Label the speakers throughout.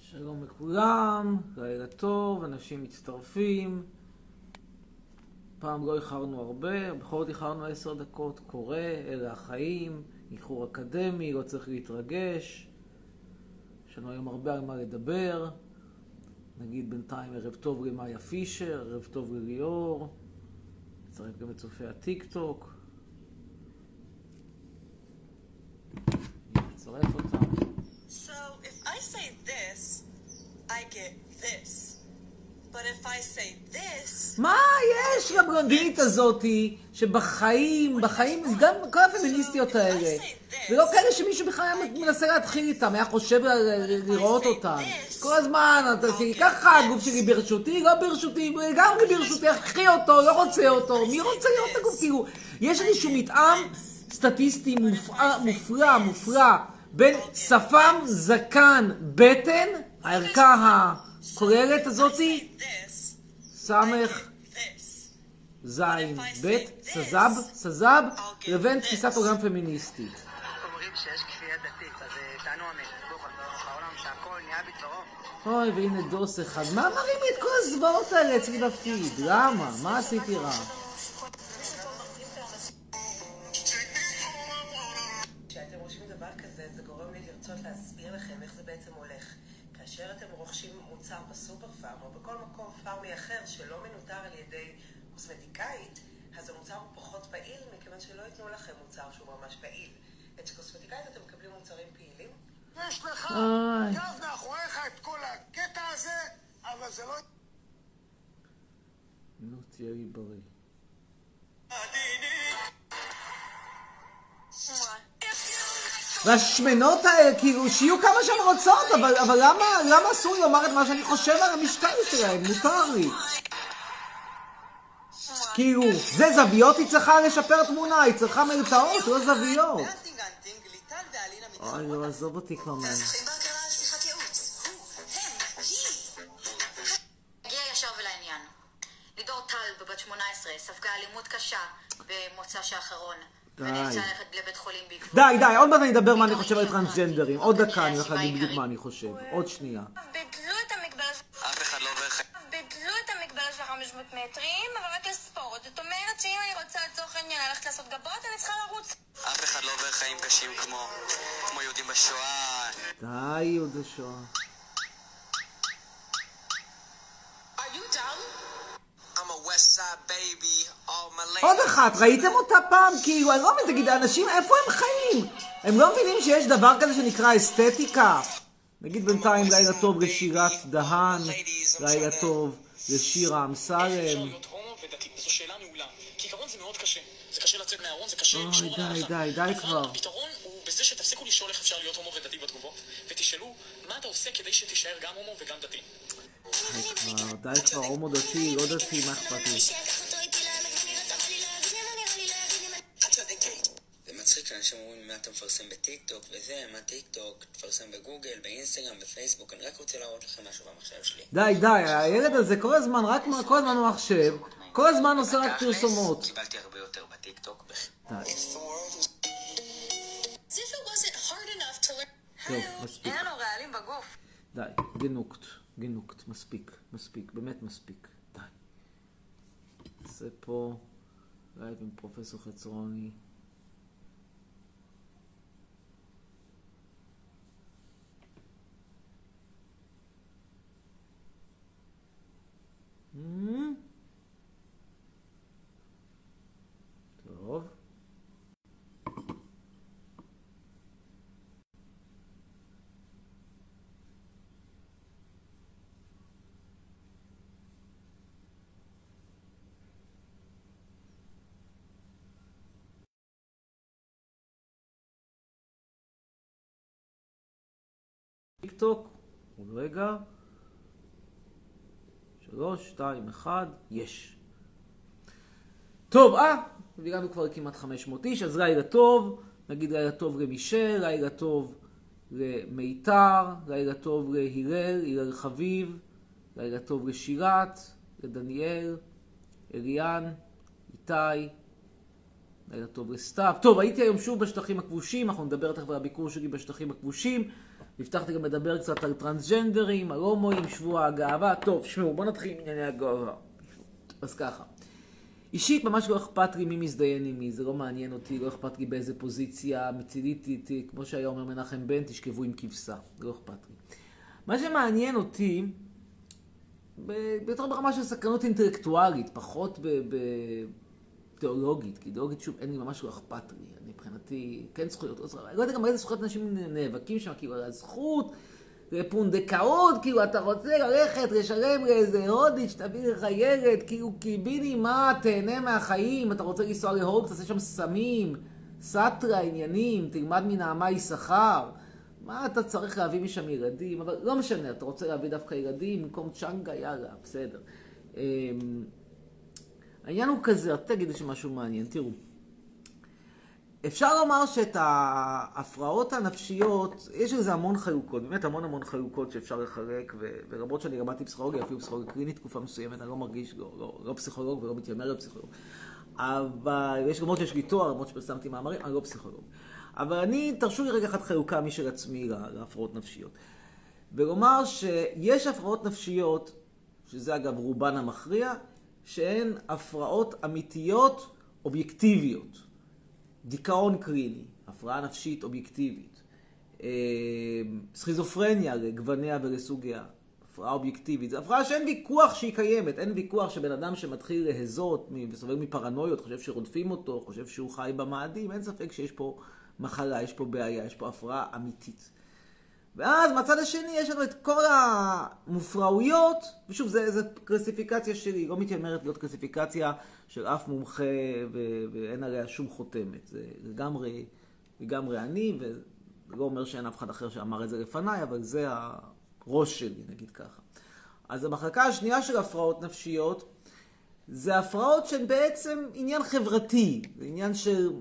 Speaker 1: שלום לכולם, לילה טוב, אנשים מצטרפים. פעם לא איחרנו הרבה, בכל זאת איחרנו עשר דקות, קורה, אלה החיים, איחור אקדמי, לא צריך להתרגש. יש לנו היום הרבה על מה לדבר. נגיד בינתיים ערב טוב למאיה פישר, ערב טוב לליאור. נצטרף גם את צופי הטיק טוק. נצרף אותם.
Speaker 2: So if I say this, I get this. But if I say this,
Speaker 1: מה יש לבלונדינית הזאתי, שבחיים, בחיים, גם כל הפמיניסטיות האלה, זה לא כאלה שמישהו בכלל היה מנסה להתחיל איתם, היה חושב לראות אותם. כל הזמן, אתה ככה הגוף שלי ברשותי, לא ברשותי, לגמרי ברשותי, קחי אותו, לא רוצה אותו, מי רוצה לראות את הגוף? כאילו, יש איזשהו מתאם סטטיסטי מופלא, מופלא, בין שפם, זקן, בטן, הערכה הכוללת הזאתי, סמך. זין ב' סזב, סזב, לבין תפיסת עולם פמיניסטית.
Speaker 3: אומרים שיש כפייה דתית, אז אה, תענו.
Speaker 1: אוי, והנה דוס אחד. מה מראים לי את כל הזוועות האלה אצלי בפיד? למה? מה עשיתי רע?
Speaker 4: כאשר אתם רוכשים מוצר בסופר פארם או בכל מקום פארמי אחר שלא מנוטר על ידי קוסמטיקאית, אז המוצר הוא פחות פעיל, מכיוון שלא ייתנו לכם מוצר שהוא ממש פעיל. אצל קוסמטיקאית אתם מקבלים מוצרים פעילים.
Speaker 5: יש לך. גב מאחוריך את כל הקטע הזה, אבל זה לא...
Speaker 1: נו, תהיה לי בריא. והשמנות האלה, כאילו, שיהיו כמה שהן רוצות, אבל, אבל למה, למה אסור לי לומר את מה שאני חושב על המשקל שלהם? מותר לי. כאילו, זה זוויות היא צריכה לשפר תמונה, היא צריכה מרתעות, לא זוויות. אוי. לא, עזוב אותי כבר
Speaker 6: ולעניין. לידור טל, בבת 18, ספגה אלימות קשה במוצ"ש האחרון.
Speaker 1: די.
Speaker 6: ונאלצה ללכת לבית חולים בעקבות...
Speaker 1: די, די, עוד מעט אני אדבר מה אני חושב על טרנסג'נדרים. עוד דקה אני הולך להגיד בדיוק מה אני חושב. עוד שנייה.
Speaker 7: ביטלו את המגבלה של...
Speaker 3: אף אחד לא עובר חיים.
Speaker 7: ביטלו את המגבלה של 500 מטרים, אבל רק לספורט. זאת אומרת שאם אני רוצה לצורך העניין ללכת לעשות גבות, אני צריכה לרוץ.
Speaker 3: אף אחד לא עובר חיים קשים כמו כמו יהודים בשואה.
Speaker 1: די, יהודי שואה. עוד אחת, ראיתם אותה פעם? כאילו, אני לא מבין, תגיד, האנשים, איפה הם חיים? הם לא מבינים שיש דבר כזה שנקרא אסתטיקה? נגיד בינתיים לילה טוב לשירת דהן, לילה טוב לשירה אמסלם. אוי, די. די, די כבר.
Speaker 8: הפתרון הוא בזה שתפסיקו לשאול איך אפשר להיות הומו ודתי בתגובות, ותשאלו מה אתה עושה כדי שתישאר גם הומו וגם דתי.
Speaker 1: די כבר, הומו דתי, לא דתי, מה אכפת לי?
Speaker 3: מצחיק שאנשים אומרים מה אתה מפרסם בטיק טוק וזה, מה טיק טוק, תפרסם בגוגל, באינסטגרם, בפייסבוק, אני רק רוצה להראות לכם משהו במחשב שלי.
Speaker 1: די, די, הילד הזה כל הזמן, רק כל הזמן במחשב, כל הזמן עושה רק פרסומות.
Speaker 3: קיבלתי הרבה יותר בטיק טוק.
Speaker 1: די, טוב, מספיק.
Speaker 6: אין לנו רעלים בגוף.
Speaker 1: די, גנוקט, גנוקט, מספיק, מספיק, באמת מספיק, די. נעשה פה לייב עם פרופסור חצרוני. Hmm? טוב. טוק, עוד רגע. שלוש, שתיים, אחד, יש. טוב, אה, והגענו כבר כמעט 500 איש, אז לילה טוב, נגיד לילה טוב למישל, לילה טוב למיתר, לילה טוב להלל, הלל חביב, לילה טוב לשירת, לדניאל, אליאן, איתי, לילה טוב לסתיו. טוב, הייתי היום שוב בשטחים הכבושים, אנחנו נדבר תכף על הביקור שלי בשטחים הכבושים. הבטחתי גם לדבר קצת על טרנסג'נדרים, על הומואים, שבוע הגאווה. טוב, שמעו, בואו נתחיל עם ענייני הגאווה. אז ככה. אישית ממש לא אכפת לי מי מזדיין עם מי, זה לא מעניין אותי, לא אכפת לי באיזה פוזיציה מצילית כמו שהיה אומר מנחם בן, תשכבו עם כבשה, לא אכפת לי. מה שמעניין אותי, יותר ברמה של סקרנות אינטלקטואלית, פחות בתיאולוגית, כי תיאולוגית שוב אין לי ממש לא אכפת לי, מבחינתי כן זכויות, לא יודע גם איזה זכויות אנשים נאבקים שם, כאילו על הזכות. פונדקאות, כאילו אתה רוצה ללכת לשלם לאיזה הודית שתביא לך ילד, כאילו קיביני מה, תהנה מהחיים, אתה רוצה לנסוע להוד, תעשה שם סמים, סאטרה, עניינים, תלמד מנעמה יששכר. מה אתה צריך להביא משם ילדים? אבל לא משנה, אתה רוצה להביא דווקא ילדים במקום צ'אנגה, יאללה, בסדר. אמ, העניין הוא כזה, רק תגידו שמשהו מעניין, תראו. אפשר לומר שאת ההפרעות הנפשיות, יש לזה המון חלוקות, באמת המון המון חלוקות שאפשר לחלק, ולמרות שאני למדתי פסיכולוגיה, אפילו פסיכולוגיה קלינית תקופה מסוימת, אני לא מרגיש, לא, לא, לא פסיכולוג ולא מתיימר לפסיכולוג. אבל יש למרות שיש לי תואר, למרות שפרסמתי מאמרים, אני לא פסיכולוג. אבל אני, תרשו לי רגע אחת חלוקה משל עצמי להפרעות נפשיות. ולומר שיש הפרעות נפשיות, שזה אגב רובן המכריע, שהן הפרעות אמיתיות אובייקטיביות. דיכאון קליני, הפרעה נפשית אובייקטיבית, אה, סכיזופרניה לגווניה ולסוגיה, הפרעה אובייקטיבית. זו הפרעה שאין ויכוח שהיא קיימת, אין ויכוח שבן אדם שמתחיל להזות וסובל מפרנויות, חושב שרודפים אותו, חושב שהוא חי במאדים, אין ספק שיש פה מחלה, יש פה בעיה, יש פה הפרעה אמיתית. ואז מהצד השני יש לנו את כל המופרעויות, ושוב, זו קלסיפיקציה שלי, לא מתיימרת להיות קלסיפיקציה של אף מומחה ו- ואין עליה שום חותמת. זה לגמרי, לגמרי אני, לא אומר שאין אף אחד אחר שאמר את זה לפניי, אבל זה הראש שלי, נגיד ככה. אז המחלקה השנייה של הפרעות נפשיות, זה הפרעות שהן בעצם עניין חברתי, זה עניין של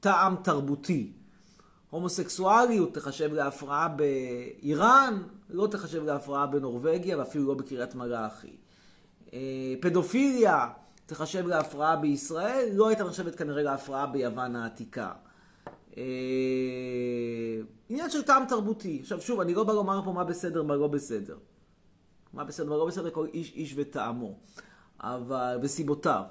Speaker 1: טעם תרבותי. הומוסקסואליות תחשב להפרעה באיראן, לא תחשב להפרעה בנורבגיה ואפילו לא בקריית מלאכי. אה, פדופיליה תחשב להפרעה בישראל, לא הייתה נחשבת כנראה להפרעה ביוון העתיקה. אה, עניין של טעם תרבותי. עכשיו שוב, אני לא בא לומר פה מה בסדר, מה לא בסדר. מה בסדר, מה לא בסדר, כל איש איש וטעמו. אבל, וסיבותיו.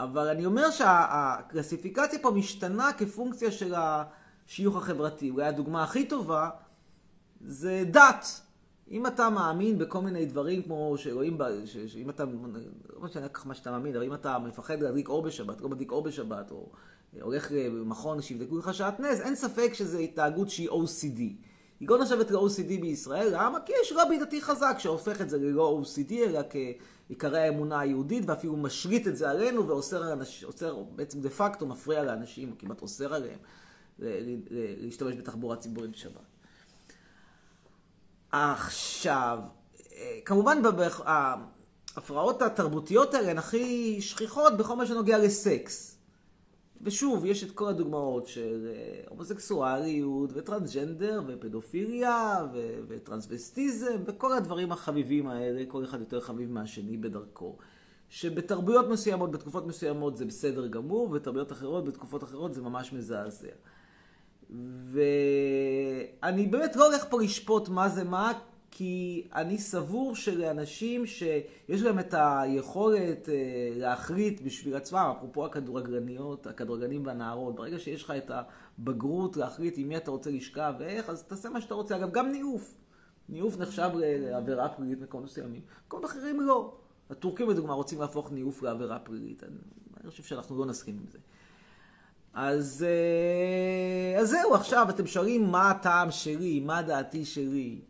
Speaker 1: אבל אני אומר שהקלסיפיקציה פה משתנה כפונקציה של השיוך החברתי. אולי הדוגמה הכי טובה זה דת. אם אתה מאמין בכל מיני דברים כמו שרואים, שאם אתה, לא משנה כך מה שאתה מאמין, אבל אם אתה מפחד להדליק אור בשבת, לא מדליק אור בשבת, או הולך למכון שיבדקו לך שעטנז, אין ספק שזו התנהגות שהיא OCD. היא לא נחשבת ל-OCD בישראל, למה? כי יש רבי דתי חזק שהופך את זה ללא OCD, אלא כעיקרי האמונה היהודית, ואפילו משריט את זה עלינו ואוסר על אנשים, בעצם דה פקטו מפריע לאנשים, כמעט אוסר עליהם, להשתמש בתחבורה ציבורית בשבת. עכשיו, כמובן ההפרעות התרבותיות האלה הן הכי שכיחות בכל מה שנוגע לסקס. ושוב, יש את כל הדוגמאות של הומוסקסואליות וטרנסג'נדר ופדופיליה ו- וטרנסווסטיזם וכל הדברים החביבים האלה, כל אחד יותר חביב מהשני בדרכו. שבתרבויות מסוימות, בתקופות מסוימות זה בסדר גמור, ובתרבויות אחרות, בתקופות אחרות זה ממש מזעזע. ואני באמת לא הולך פה לשפוט מה זה מה, כי אני סבור שלאנשים שיש להם את היכולת להחליט בשביל עצמם, אפרופו הכדורגלניות, הכדורגלנים והנערות, ברגע שיש לך את הבגרות להחליט עם מי אתה רוצה לשכב ואיך, אז תעשה מה שאתה רוצה. אגב, גם ניאוף. ניאוף נחשב לעבירה פלילית במקומות מסוימים. במקומות אחרים לא. הטורקים לדוגמה רוצים להפוך ניאוף לעבירה פלילית. אני, אני חושב שאנחנו לא נסכים עם זה. אז, אז זהו, עכשיו אתם שואלים מה הטעם שלי, מה דעתי שלי.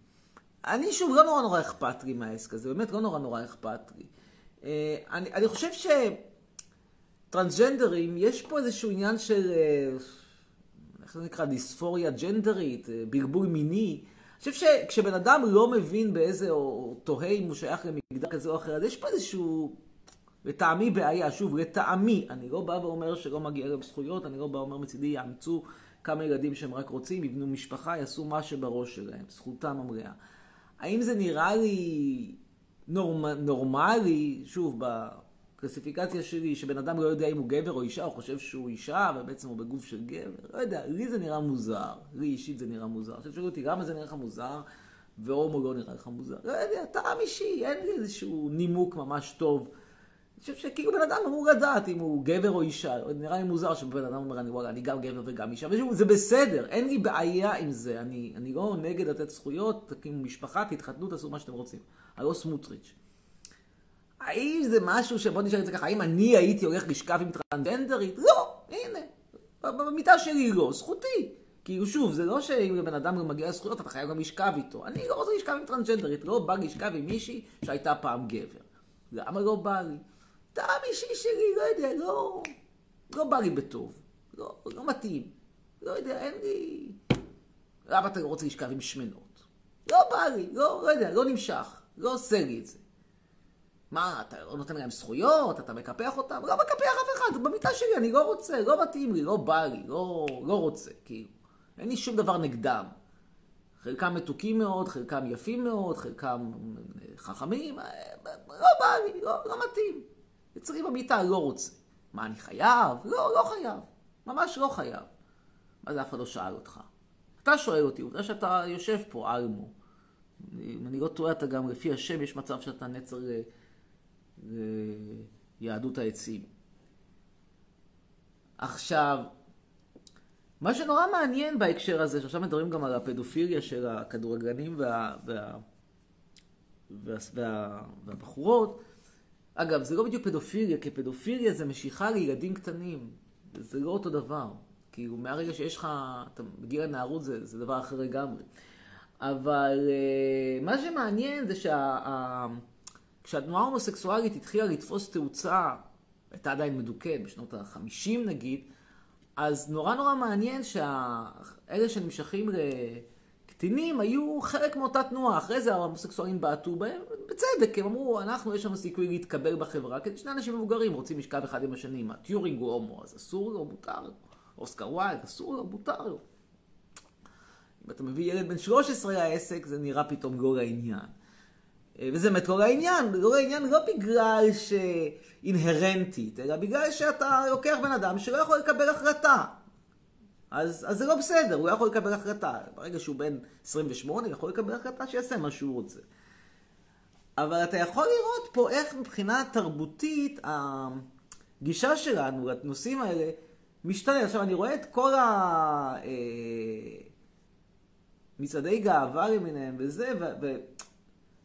Speaker 1: אני שוב, לא נורא נורא אכפת לי מהעסק הזה, באמת לא נורא נורא אכפת לי. אני, אני חושב שטרנסג'נדרים, יש פה איזשהו עניין של, איך זה נקרא, דיספוריה ג'נדרית, בלבול מיני. אני חושב שכשבן אדם לא מבין באיזה, או תוהה אם הוא שייך למגדר כזה או אחר, אז יש פה איזשהו, לטעמי בעיה, שוב, לטעמי, אני לא בא ואומר שלא מגיע להם זכויות, אני לא בא ואומר מצידי יאמצו כמה ילדים שהם רק רוצים, יבנו משפחה, יעשו מה שבראש שלהם, זכותם המלאה. האם זה נראה לי נורמ, נורמלי, שוב, בקלסיפיקציה שלי, שבן אדם לא יודע אם הוא גבר או אישה, הוא חושב שהוא אישה, ובעצם הוא בגוף של גבר? לא יודע, לי זה נראה מוזר. לי אישית זה נראה מוזר. עכשיו שאלו אותי, למה זה נראה לך מוזר, והומו לא נראה לך מוזר? לא יודע, טעם אישי, אין לי איזשהו נימוק ממש טוב. אני חושב שכאילו בן אדם אמור לדעת אם הוא גבר או אישה. נראה לי מוזר שבן אדם אומר, אני, וואלה, אני גם גבר וגם אישה. ושוב, זה בסדר, אין לי בעיה עם זה. אני, אני לא נגד לתת זכויות, תקימו משפחה, תתחתנו, תעשו מה שאתם רוצים. אני לא סמוטריץ'. האם זה משהו שבוא נשאר את זה ככה, האם אני הייתי הולך לשכב עם טרנדנדרית? לא, הנה, במיטה שלי לא, זכותי. כאילו שוב, זה לא שאם לבן אדם מגיע לזכויות, אתה חייב גם לשכב איתו. אני לא רוצה לשכב עם טרנג'נדרית, לא בא לשכב עם מישהי שהייתה פעם גבר. למה לא בא לי? טעם אישי שלי, לא יודע, לא, לא בא לי בטוב. לא, לא מתאים. לא יודע, אין לי... למה אתה לא רוצה לשכב עם שמנות? לא בא לי, לא, לא יודע, לא נמשך. לא עושה לי את זה. מה, אתה לא נותן להם זכויות? אתה מקפח אותם? לא מקפח אף אחד, במיטה שלי, אני לא רוצה, לא מתאים לי, לא בא לי, לא, לא רוצה, כאילו. אין לי שום דבר נגדם. חלקם מתוקים מאוד, חלקם יפים מאוד, חלקם חכמים, לא בא לי, לא, לא מתאים. אצלי במיטה לא רוצה. מה, אני חייב? לא, לא חייב. ממש לא חייב. מה זה אף אחד לא שאל אותך? אתה שואל אותי, עובדה שאתה יושב פה, אלמו. אם אני לא טועה, אתה גם לפי השם, יש מצב שאתה נצר ליהדות העצים. עכשיו, מה שנורא מעניין בהקשר הזה, שעכשיו מדברים גם על הפדופיליה של הכדורגלנים וה, וה, וה, וה, והבחורות, אגב, זה לא בדיוק פדופיליה, כי פדופיליה זה משיכה לילדים קטנים. זה לא אותו דבר. כאילו, מהרגע שיש לך, אתה מגיע לנערות, זה, זה דבר אחר לגמרי. אבל uh, מה שמעניין זה שכשהתנועה ההומוסקסואלית התחילה לתפוס תאוצה, הייתה עדיין מדוכאת בשנות ה-50 נגיד, אז נורא נורא מעניין שאלה שנמשכים לקטינים היו חלק מאותה תנועה. אחרי זה ההומוסקסואלים בעטו בהם, בצדק, הם אמרו, אנחנו, יש לנו סיכוי להתקבל בחברה, כי שני אנשים מבוגרים רוצים לשכב אחד עם השני, מה, טיורינג הוא הומו, אז אסור לו, מותר לו. אוסקר ווילד, אסור לו, מותר לו. אם אתה מביא ילד בן 13 לעסק, זה נראה פתאום לא לעניין. וזה באמת לא לעניין, לא לעניין לא בגלל שאינהרנטית, אלא בגלל שאתה לוקח בן אדם שלא יכול לקבל החלטה. אז, אז זה לא בסדר, הוא יכול לקבל החלטה. ברגע שהוא בן 28, הוא יכול לקבל החלטה שיעשה מה שהוא רוצה. אבל אתה יכול לראות פה איך מבחינה תרבותית הגישה שלנו לנושאים האלה משתנה. עכשיו, אני רואה את כל ה... מצעדי גאווה למיניהם וזה,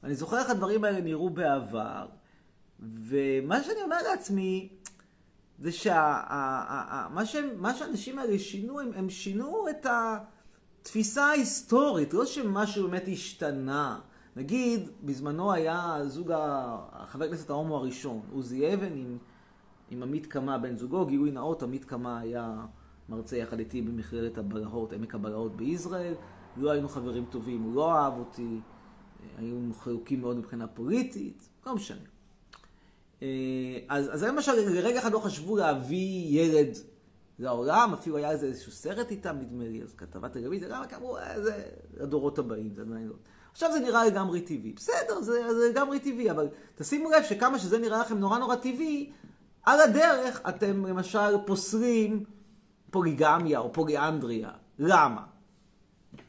Speaker 1: ואני זוכר איך הדברים האלה נראו בעבר, ומה שאני אומר לעצמי, זה שמה שה... שהאנשים האלה שינו, הם, הם שינו את התפיסה ההיסטורית, לא שמשהו באמת השתנה. נגיד, בזמנו היה זוג, חבר הכנסת ההומו הראשון, עוזי אבן עם, עם עמית קמה בן זוגו, גילוי נאות, עמית קמה היה מרצה יחד איתי במכללת הבלהות, עמק הבלהות בישראל. לא היינו חברים טובים, הוא לא אהב אותי, היינו חלוקים מאוד מבחינה פוליטית, לא משנה. אז, אז למשל, לרגע אחד לא חשבו להביא ילד לעולם, אפילו היה איזה איזשהו סרט איתם, נדמה לי, אז כתבת טלוויזיה, למה כי אמרו, אה, זה הדורות הבאים, זה עדיין לא. עכשיו זה נראה לגמרי טבעי. בסדר, זה, זה לגמרי טבעי, אבל תשימו לב שכמה שזה נראה לכם נורא נורא טבעי, על הדרך אתם למשל פוסלים פוליגמיה או פוליאנדריה. למה?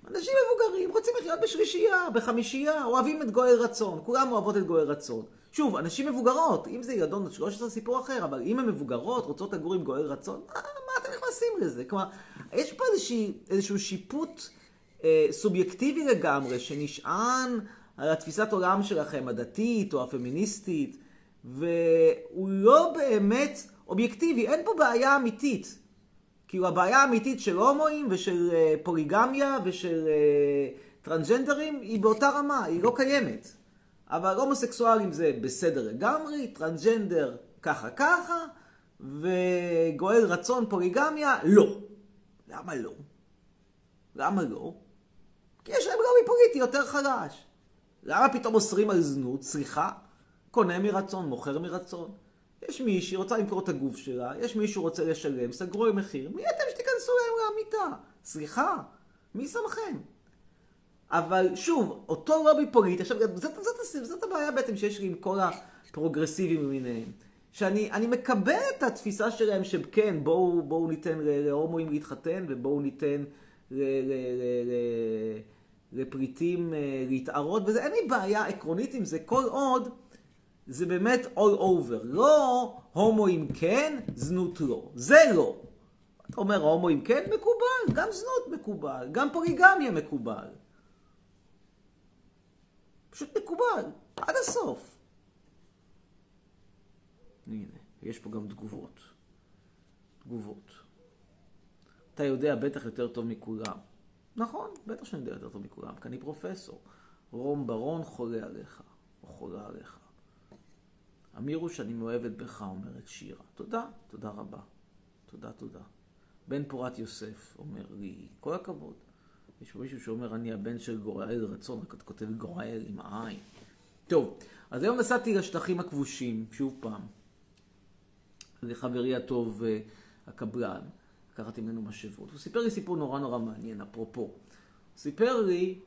Speaker 1: אנשים מבוגרים רוצים לחיות בשלישייה, בחמישייה, אוהבים את גואל רצון, כולם אוהבות את גואל רצון. שוב, אנשים מבוגרות, אם זה ילדון עד 13 סיפור אחר, אבל אם הן מבוגרות, רוצות לגור עם גואל רצון, מה, מה אתם נכנסים לזה? כלומר, יש פה איזושהי, איזשהו שיפוט אה, סובייקטיבי לגמרי, שנשען על התפיסת עולם שלכם, הדתית או הפמיניסטית, והוא לא באמת אובייקטיבי, אין פה בעיה אמיתית. כאילו הבעיה האמיתית של הומואים ושל uh, פוליגמיה ושל uh, טרנסג'נדרים היא באותה רמה, היא לא קיימת. אבל הומוסקסואלים זה בסדר לגמרי, טרנסג'נדר ככה ככה, וגואל רצון פוליגמיה, לא. למה לא? למה לא? כי יש להם לובי פוליטי יותר חלש. למה פתאום אוסרים על זנות? סליחה? קונה מרצון, מוכר מרצון. יש מישהי רוצה למכור את הגוף שלה, יש מישהו רוצה לשלם, סגרו עם מחיר, מי אתם שתיכנסו להם למיטה? סליחה, מי שמכם? אבל שוב, אותו לובי פוליטי, עכשיו, זאת, זאת, זאת, זאת הבעיה בעצם שיש לי עם כל הפרוגרסיבים למיניהם. שאני אני מקבל את התפיסה שלהם שכן, בואו, בואו ניתן להומואים להתחתן ובואו ניתן ל, ל, ל, ל, לפריטים אה, להתערות, וזה, אין לי בעיה עקרונית עם זה, כל עוד זה באמת all over. לא הומואים כן, זנות לא. זה לא. אתה אומר הומואים כן, מקובל, גם זנות מקובל, גם פוליגמיה מקובל. פשוט מקובל, עד הסוף. הנה, יש פה גם תגובות. תגובות. אתה יודע בטח יותר טוב מכולם. נכון, בטח שאני יודע יותר טוב מכולם, כי אני פרופסור. רום ברון חולה עליך, או חולה עליך. אמירו שאני מאוהבת בך, אומרת שירה. תודה, תודה רבה. תודה, תודה. בן פורת יוסף אומר לי, כל הכבוד. יש מישהו שאומר, אני הבן של גוראל רצון, רק את כותבת גוראל עם העין. טוב, אז היום נסעתי לשטחים הכבושים, שוב פעם. לחברי הטוב, אה, הקבלן. לקחתי ממנו משאבות. הוא סיפר לי סיפור נורא נורא מעניין, אפרופו. הוא סיפר לי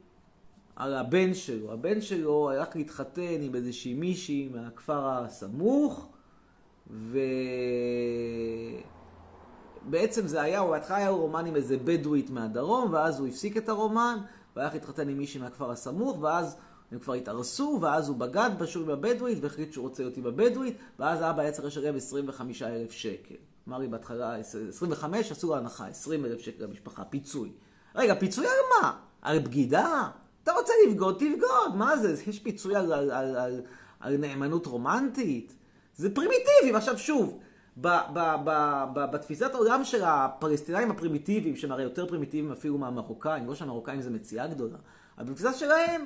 Speaker 1: על הבן שלו. הבן שלו הלך להתחתן עם איזושהי מישהי מהכפר הסמוך, ובעצם זה היה, בהתחלה היה רומן עם איזה בדואית מהדרום, ואז הוא הפסיק את הרומן, והלך להתחתן עם מישהי מהכפר הסמוך, ואז הם כבר התארסו, ואז הוא בגד בשור עם הבדואית, והחליט שהוא רוצה להיות עם הבדואית, ואז האבא היה צריך לשלם 25 אלף שקל. אמר לי בהתחלה 25, עשו לו הנחה, 20 אלף שקל למשפחה, פיצוי. רגע, פיצוי על מה? על בגידה? אתה רוצה לבגוד, תבגוד, מה זה? יש פיצוי על, על, על, על, על נאמנות רומנטית? זה פרימיטיבי, ועכשיו שוב, ב, ב, ב, ב, בתפיסת העולם של הפלסטינאים הפרימיטיביים, שהם הרי יותר פרימיטיביים אפילו מהמרוקאים, לא שהמרוקאים זה מציאה גדולה, אבל בתפיסה שלהם,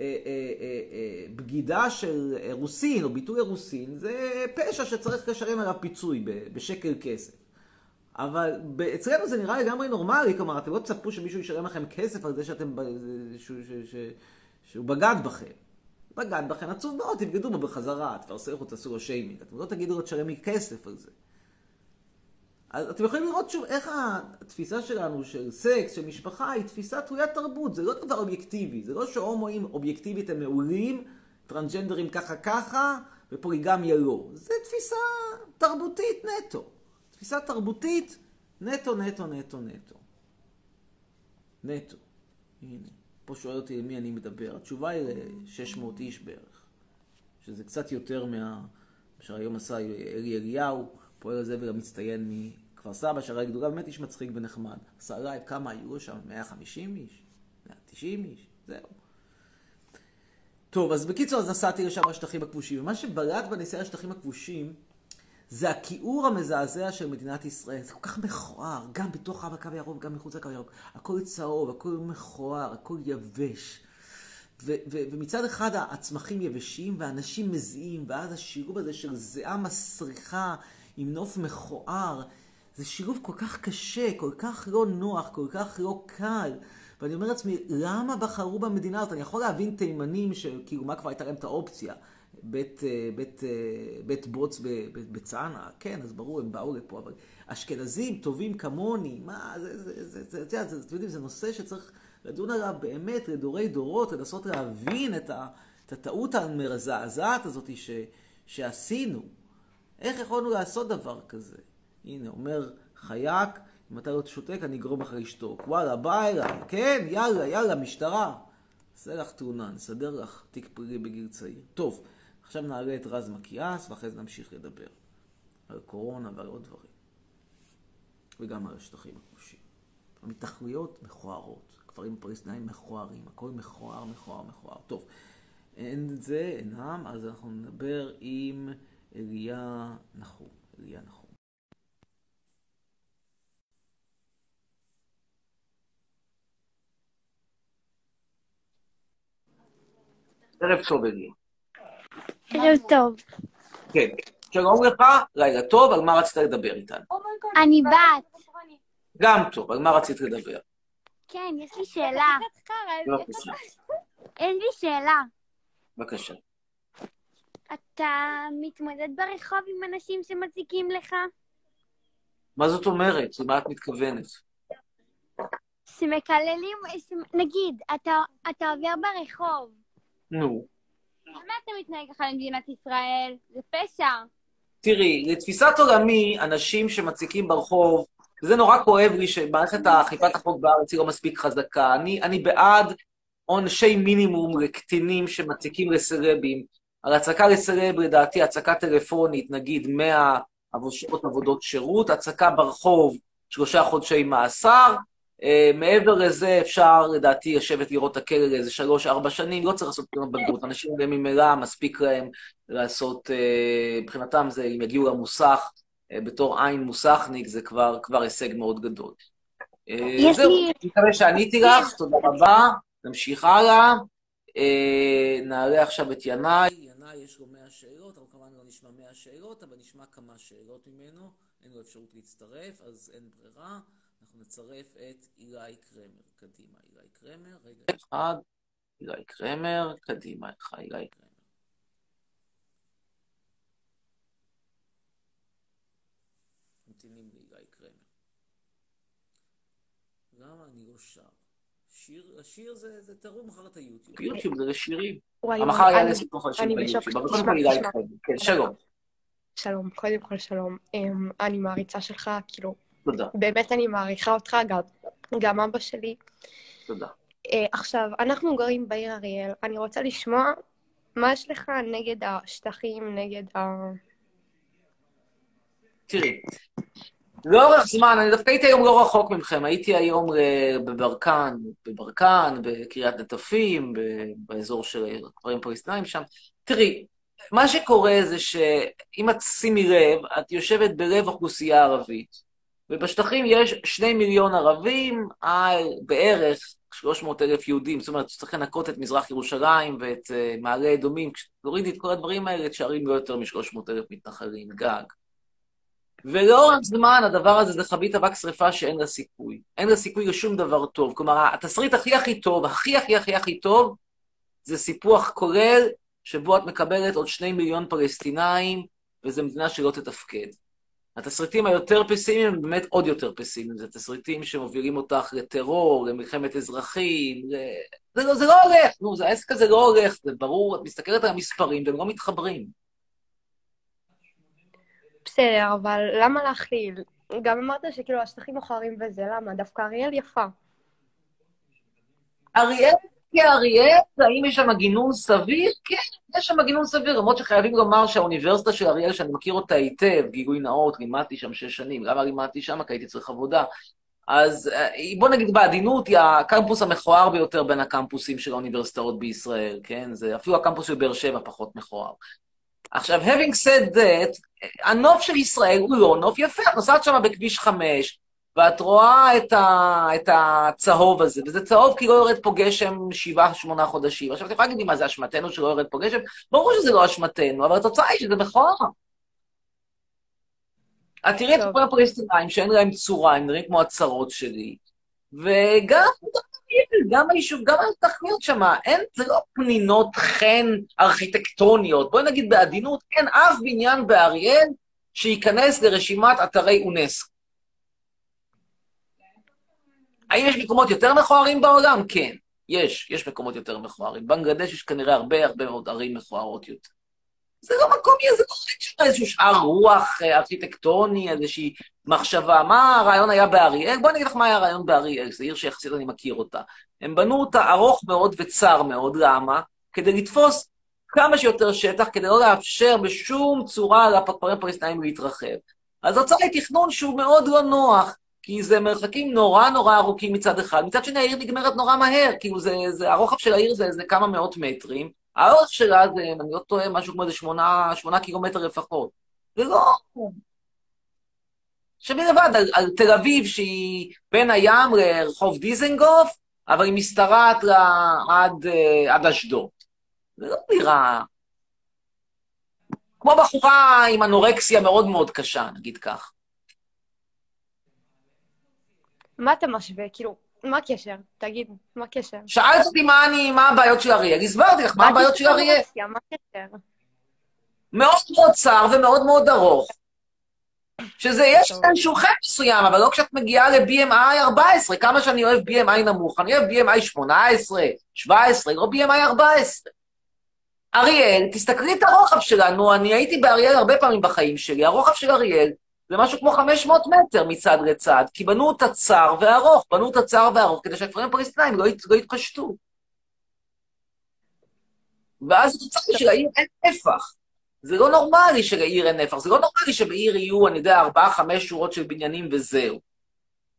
Speaker 1: אה, אה, אה, בגידה של אירוסין או ביטול אירוסין זה פשע שצריך לשלם עליו פיצוי בשקל כסף. אבל אצלנו זה נראה לגמרי נורמלי, כלומר, אתם לא תצפו שמישהו ישלם לכם כסף על זה שאתם, שהוא, שהוא בגד בכם. בגד בכם, עצוב מאוד, תבגדו בו בחזרה, תפרסם אותו, תעשו לו שיימינג. אתם לא תגידו לו תשלם לי כסף על זה. אז אתם יכולים לראות שוב איך התפיסה שלנו של סקס, של משפחה, היא תפיסה תלוית תרבות. זה לא דבר אובייקטיבי. זה לא שהומואים אובייקטיבית הם מעולים, טרנסג'נדרים ככה ככה, ופוליגמיה לא. זה תפיסה תרבותית נטו. תפיסה תרבותית נטו, נטו, נטו, נטו. נטו. הנה, פה שואל אותי למי אני מדבר. התשובה היא ל-600 איש בערך, שזה קצת יותר מה... שהיום עשה אלי אליהו, פועל הזבל המצטיין מכפר סבא, שהוא אגדה באמת איש מצחיק ונחמד. עשה לייב, כמה היו שם? 150 איש? 190 איש? זהו. טוב, אז בקיצור, אז נסעתי לשם לשטחים הכבושים, ומה שבלט בנסיעה לשטחים הכבושים, זה הכיעור המזעזע של מדינת ישראל. זה כל כך מכוער, גם בתוך הקו הירוק, גם מחוץ לקו הירוק. הכל צהוב, הכל מכוער, הכל יבש. ו- ו- ומצד אחד הצמחים יבשים ואנשים מזיעים, ואז השילוב הזה של זיעה מסריחה עם נוף מכוער, זה שילוב כל כך קשה, כל כך לא נוח, כל כך לא קל. ואני אומר לעצמי, למה בחרו במדינה הזאת? אני יכול להבין תימנים שכאילו, מה כבר הייתה להם את האופציה? בית, אה, בית, אה, בית בוץ בצנעא, כן, אז ברור, הם באו לפה, אבל אשכנזים טובים כמוני, מה, זה, זה, זה, זה, זה, זה, אתם יודעים, זה נושא שצריך לדון עליו באמת לדורי דורות, לנסות להבין את, ה, את הטעות המזעזעת הזאת ש, שעשינו. איך יכולנו לעשות דבר כזה? הנה, אומר חייק, אם אתה לא תשותק, אני אגרום לך לשתוק. וואלה, בא אליי, כן, יאללה, יאללה, משטרה. נעשה לך תאונה, נסדר לך תיק פלילי בגיל צעיר. טוב, עכשיו נעלה את רז מקיאס, ואחרי זה נמשיך לדבר על קורונה ועל עוד דברים. וגם על השטחים הכבושים. המתנחלויות מכוערות, הכפרים הפלסטינאים מכוערים, הכל מכוער, מכוער, מכוער. טוב, אין את זה, אינם, אז אנחנו נדבר עם אליה נחום. אליה נחום. ערב טוב, אליה.
Speaker 9: ערב טוב.
Speaker 1: כן. שלום לך, לילה טוב, על מה רצית לדבר איתנו?
Speaker 9: אני בת.
Speaker 1: גם טוב, על מה רצית לדבר?
Speaker 9: כן, יש לי שאלה.
Speaker 1: בבקשה.
Speaker 9: יש לי שאלה.
Speaker 1: בבקשה.
Speaker 9: אתה מתמודד ברחוב עם אנשים שמציקים לך?
Speaker 1: מה זאת אומרת? למה את מתכוונת?
Speaker 9: שמקללים, נגיד, אתה, אתה עובר ברחוב,
Speaker 1: נו.
Speaker 9: למה אתה מתנהג ככה למדינת ישראל? זה פשע.
Speaker 1: תראי, לתפיסת עולמי, אנשים שמציקים ברחוב, זה נורא כואב לי שמערכת אכיפת החוק בארץ היא לא מספיק חזקה. אני, אני בעד עונשי מינימום לקטינים שמציקים לסלבים. על הצקה לסלב, לדעתי, הצקה טלפונית, נגיד 100 שעות עבודות שירות, הצקה ברחוב, שלושה חודשי מאסר. Uh, מעבר לזה אפשר, לדעתי, לשבת לראות את הכלא לאיזה שלוש-ארבע שנים, לא צריך לעשות בחינות בגרות. אנשים האלה ממילא מספיק להם לעשות, uh, מבחינתם זה, אם יגיעו למוסך, uh, בתור עין מוסכניק, זה כבר, כבר הישג מאוד גדול. זהו, אני מקווה שעניתי לך, תודה רבה, נמשיך הלאה. נעלה עכשיו את ינאי. ינאי יש לו 100 שאלות, אנחנו כמובן לא נשמע 100 שאלות, אבל נשמע כמה שאלות ממנו. אין לו אפשרות להצטרף, אז אין ברירה. אנחנו נצרף את אילי קרמר. קדימה, אילי קרמר. רגע אחד. אילי קרמר, קדימה, לך, אילי קרמר. ממתינים לאילי קרמר. למה אני לא שר? שיר, השיר זה, זה תראו מחר את היוטיוב. יוטיוב זה לשירים. המחר היה
Speaker 10: אני-
Speaker 1: לסיפור חדשים ביוטיוב,
Speaker 10: בשוק.
Speaker 1: אבל
Speaker 10: תשמע,
Speaker 1: קודם כל אילי
Speaker 10: תשמע.
Speaker 1: קרמר. כן, שלום.
Speaker 10: שלום, קודם כל שלום. אמ, אני מעריצה שלך, כאילו,
Speaker 1: תודה,
Speaker 10: באמת אני מעריכה אותך, גם, גם אבא שלי.
Speaker 1: תודה.
Speaker 10: אה, עכשיו, אנחנו גרים בעיר אריאל. אני רוצה לשמוע מה יש לך נגד השטחים, נגד ה...
Speaker 1: תראי, לאורך זמן, אני דווקא הייתי היום לא רחוק מכם, הייתי היום אה, בברקן, בברקן, בקריית נטפים, באזור של הכפרים פלסטינאים שם. תראי, מה שקורה זה שאם את שימי לב, את יושבת בלב אוכלוסייה ערבית, ובשטחים יש שני מיליון ערבים על בערך 300 אלף יהודים, זאת אומרת, צריך לנקות את מזרח ירושלים ואת אה, מעלה אדומים, כשתורידי את כל הדברים האלה, תשארים לא יותר מ-300 אלף מתנחלים, גג. ולאורך זמן הדבר הזה זה חבית אבק שרפה שאין לה סיכוי. אין לה סיכוי לשום דבר טוב. כלומר, התסריט הכי הכי טוב, הכי הכי הכי הכי טוב, זה סיפוח כולל, שבו את מקבלת עוד שני מיליון פלסטינאים, וזו מדינה שלא תתפקד. התסריטים היותר פסימיים הם באמת עוד יותר פסימיים. זה תסריטים שמובילים אותך לטרור, למלחמת אזרחים, ל... זה, לא, זה לא הולך, נו, זה, העסק הזה לא הולך, זה ברור, את מסתכלת על המספרים והם לא מתחברים.
Speaker 10: בסדר, אבל למה להכליל? גם אמרת שכאילו השטחים מכוערים וזה, למה? דווקא אריאל יפה.
Speaker 1: אריאל כאריאל, האם יש שם גינון סביר? כן, יש שם גינון סביר, למרות שחייבים לומר שהאוניברסיטה של אריאל, שאני מכיר אותה היטב, גילוי נאות, לימדתי שם שש שנים. למה לימדתי שם? כי הייתי צריך עבודה. אז אה, בוא נגיד בעדינות, היא הקמפוס המכוער ביותר בין הקמפוסים של האוניברסיטאות בישראל, כן? זה אפילו הקמפוס של באר שבע פחות מכוער. עכשיו, having said that, הנוף של ישראל הוא לא נוף יפה. את נוסעת שם בכביש 5, ואת רואה את, ה, את הצהוב הזה, וזה צהוב כי לא יורד פה גשם שבעה, שמונה חודשים. עכשיו, את יכולה להגיד לי מה זה אשמתנו שלא יורד פה גשם? ברור שזה לא אשמתנו, אבל התוצאה היא שזה מכוער. את תראי את. כל הפלסטינאים שאין להם צורה, הם נראים כמו הצרות שלי. וגם, גם היישוב, גם ההתנחלויות שם, אין, זה לא פנינות חן ארכיטקטוניות. בואי נגיד בעדינות, אין אף בניין באריאל שייכנס לרשימת אתרי אונסקו. האם יש מקומות יותר מכוערים בעולם? כן, יש, יש מקומות יותר מכוערים. בנגלדש יש כנראה הרבה הרבה מאוד ערים מכוערות יותר. זה לא מקום, זה לא שם איזשהו שאר רוח אה, ארכיטקטוני, איזושהי מחשבה. מה הרעיון היה באריאל? בואי אני אגיד לך מה היה הרעיון באריאל, זו עיר שיחסית אני מכיר אותה. הם בנו אותה ארוך מאוד וצר מאוד, למה? כדי לתפוס כמה שיותר שטח, כדי לא לאפשר בשום צורה לכפרים הפלסטינאים להתרחב. אז התוצאה היא תכנון שהוא מאוד לא נוח, כי זה מרחקים נורא נורא ארוכים מצד אחד, מצד שני העיר נגמרת נורא מהר, כאילו זה, זה, הרוחב של העיר זה איזה כמה מאות מטרים, האורך שלה זה, אם אני לא טועה, משהו כמו איזה שמונה, שמונה קילומטר לפחות. זה לא... תחשבי לבד על, על תל אביב שהיא בין הים לרחוב דיזנגוף, אבל היא משתרעת עד, אה, עד אשדוד. זה לא נראה... כמו בחורה עם אנורקסיה מאוד מאוד קשה, נגיד כך.
Speaker 10: מה אתה משווה? כאילו, מה הקשר? תגיד, מה הקשר?
Speaker 1: שאלת אותי מה אני, מה הבעיות של אריאל, הסברתי לך מה הבעיות של אריאל.
Speaker 10: מה הקשר?
Speaker 1: מאוד מאוד צר ומאוד מאוד ארוך. שזה, יש איזשהו חטא מסוים, אבל לא כשאת מגיעה ל-BMI 14, כמה שאני אוהב BMI נמוך, אני אוהב BMI 18, 17, לא BMI 14. אריאל, תסתכלי את הרוחב שלנו, אני הייתי באריאל הרבה פעמים בחיים שלי, הרוחב של אריאל זה משהו כמו 500 מטר מצד לצד, כי בנו את הצר והארוך, בנו את הצר והארוך כדי שהכפרים הפלסטינאים לא, ית, לא יתפשטו. ואז התוצאה של העיר אין נפח. זה לא נורמלי שלעיר אין נפח, זה לא נורמלי שבעיר יהיו, אני יודע, ארבעה, חמש שורות של בניינים וזהו.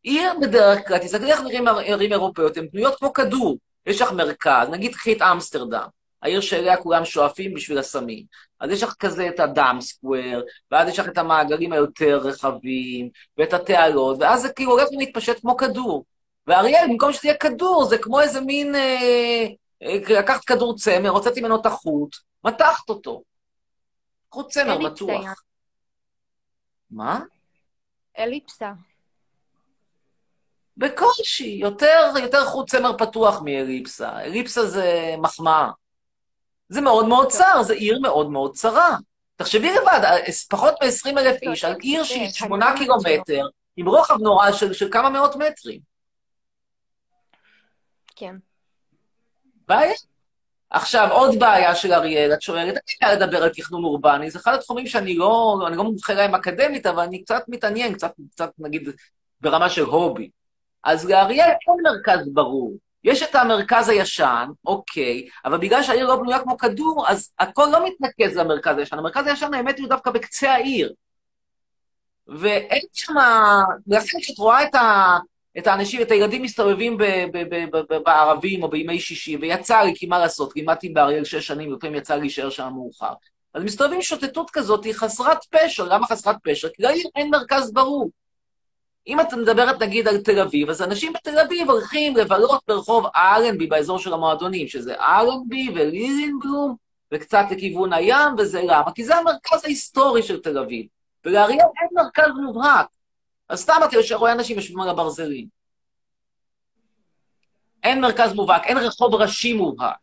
Speaker 1: עיר בדרך כלל, תסתכלי איך נראים ערים אירופאיות, הן בנויות כמו כדור. יש לך מרכז, נגיד קחי את אמסטרדם, העיר שאליה כולם שואפים בשביל הסמים. אז יש לך כזה את הדאם סקוואר, ואז יש לך את המעגלים היותר רחבים, ואת התעלות, ואז זה כאילו הולך ומתפשט כמו כדור. ואריאל, במקום שזה יהיה כדור, זה כמו איזה מין... אה, אה, לקחת כדור צמר, הוצאתי ממנו את החוט, מתחת אותו. חוט צמר מתוח.
Speaker 10: היה.
Speaker 1: מה?
Speaker 10: אליפסה.
Speaker 1: בקושי, יותר, יותר חוט צמר פתוח מאליפסה. אליפסה זה מחמאה. זה מאוד מאוד צר, זו עיר מאוד מאוד צרה. תחשבי לבד, פחות מ-20 אלף איש על עיר שהיא שמונה קילומטר, עם רוחב נורא של, של כמה מאות מטרים.
Speaker 10: כן.
Speaker 1: בעיה. עכשיו, עוד בעיה של אריאל, את שואלת, אני יודע לדבר על תכנון אורבני, זה אחד התחומים שאני לא, אני לא מומחה להם אקדמית, אבל אני קצת מתעניין, קצת, קצת נגיד, ברמה של הובי. אז לאריאל אין מרכז ברור. יש את המרכז הישן, אוקיי, אבל בגלל שהעיר לא בנויה כמו כדור, אז הכל לא מתנקז למרכז הישן. המרכז הישן, האמת, הוא דווקא בקצה העיר. ואין שם... לכן כשאת רואה את, ה, את האנשים, את הילדים מסתובבים ב, ב, ב, ב, בערבים או בימי שישי, ויצא לי, כי מה לעשות, לימדתי באריאל שש שנים, לפעמים יצא לי להישאר שם מאוחר. אז מסתובבים שוטטות כזאת, היא חסרת פשר. למה חסרת פשר? כי לעיר אין מרכז ברור. אם את מדברת נגיד על תל אביב, אז אנשים בתל אביב הולכים לבלות ברחוב אלנבי באזור של המועדונים, שזה אלנבי ולילינבלום, וקצת לכיוון הים, וזה למה? כי זה המרכז ההיסטורי של תל אביב. ולאריאל אין מרכז מובהק. אז סתם אתה יושב, רואה אנשים יושבים על הברזלים. אין מרכז מובהק, אין רחוב ראשי מובהק.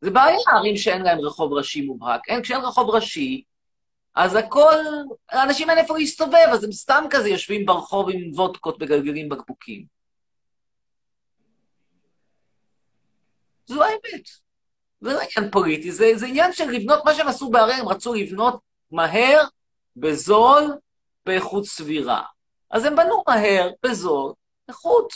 Speaker 1: זה בעיה, ערים שאין להם רחוב ראשי מובהק. אין, כשאין רחוב ראשי, אז הכל, לאנשים אין איפה להסתובב, אז הם סתם כזה יושבים ברחוב עם וודקות מגלגלים בקבוקים. זו האמת. זה לא עניין פוליטי, זה, זה עניין של לבנות, מה שהם עשו בהרי, הם רצו לבנות מהר, בזול, באיכות סבירה. אז הם בנו מהר, בזול, איכות,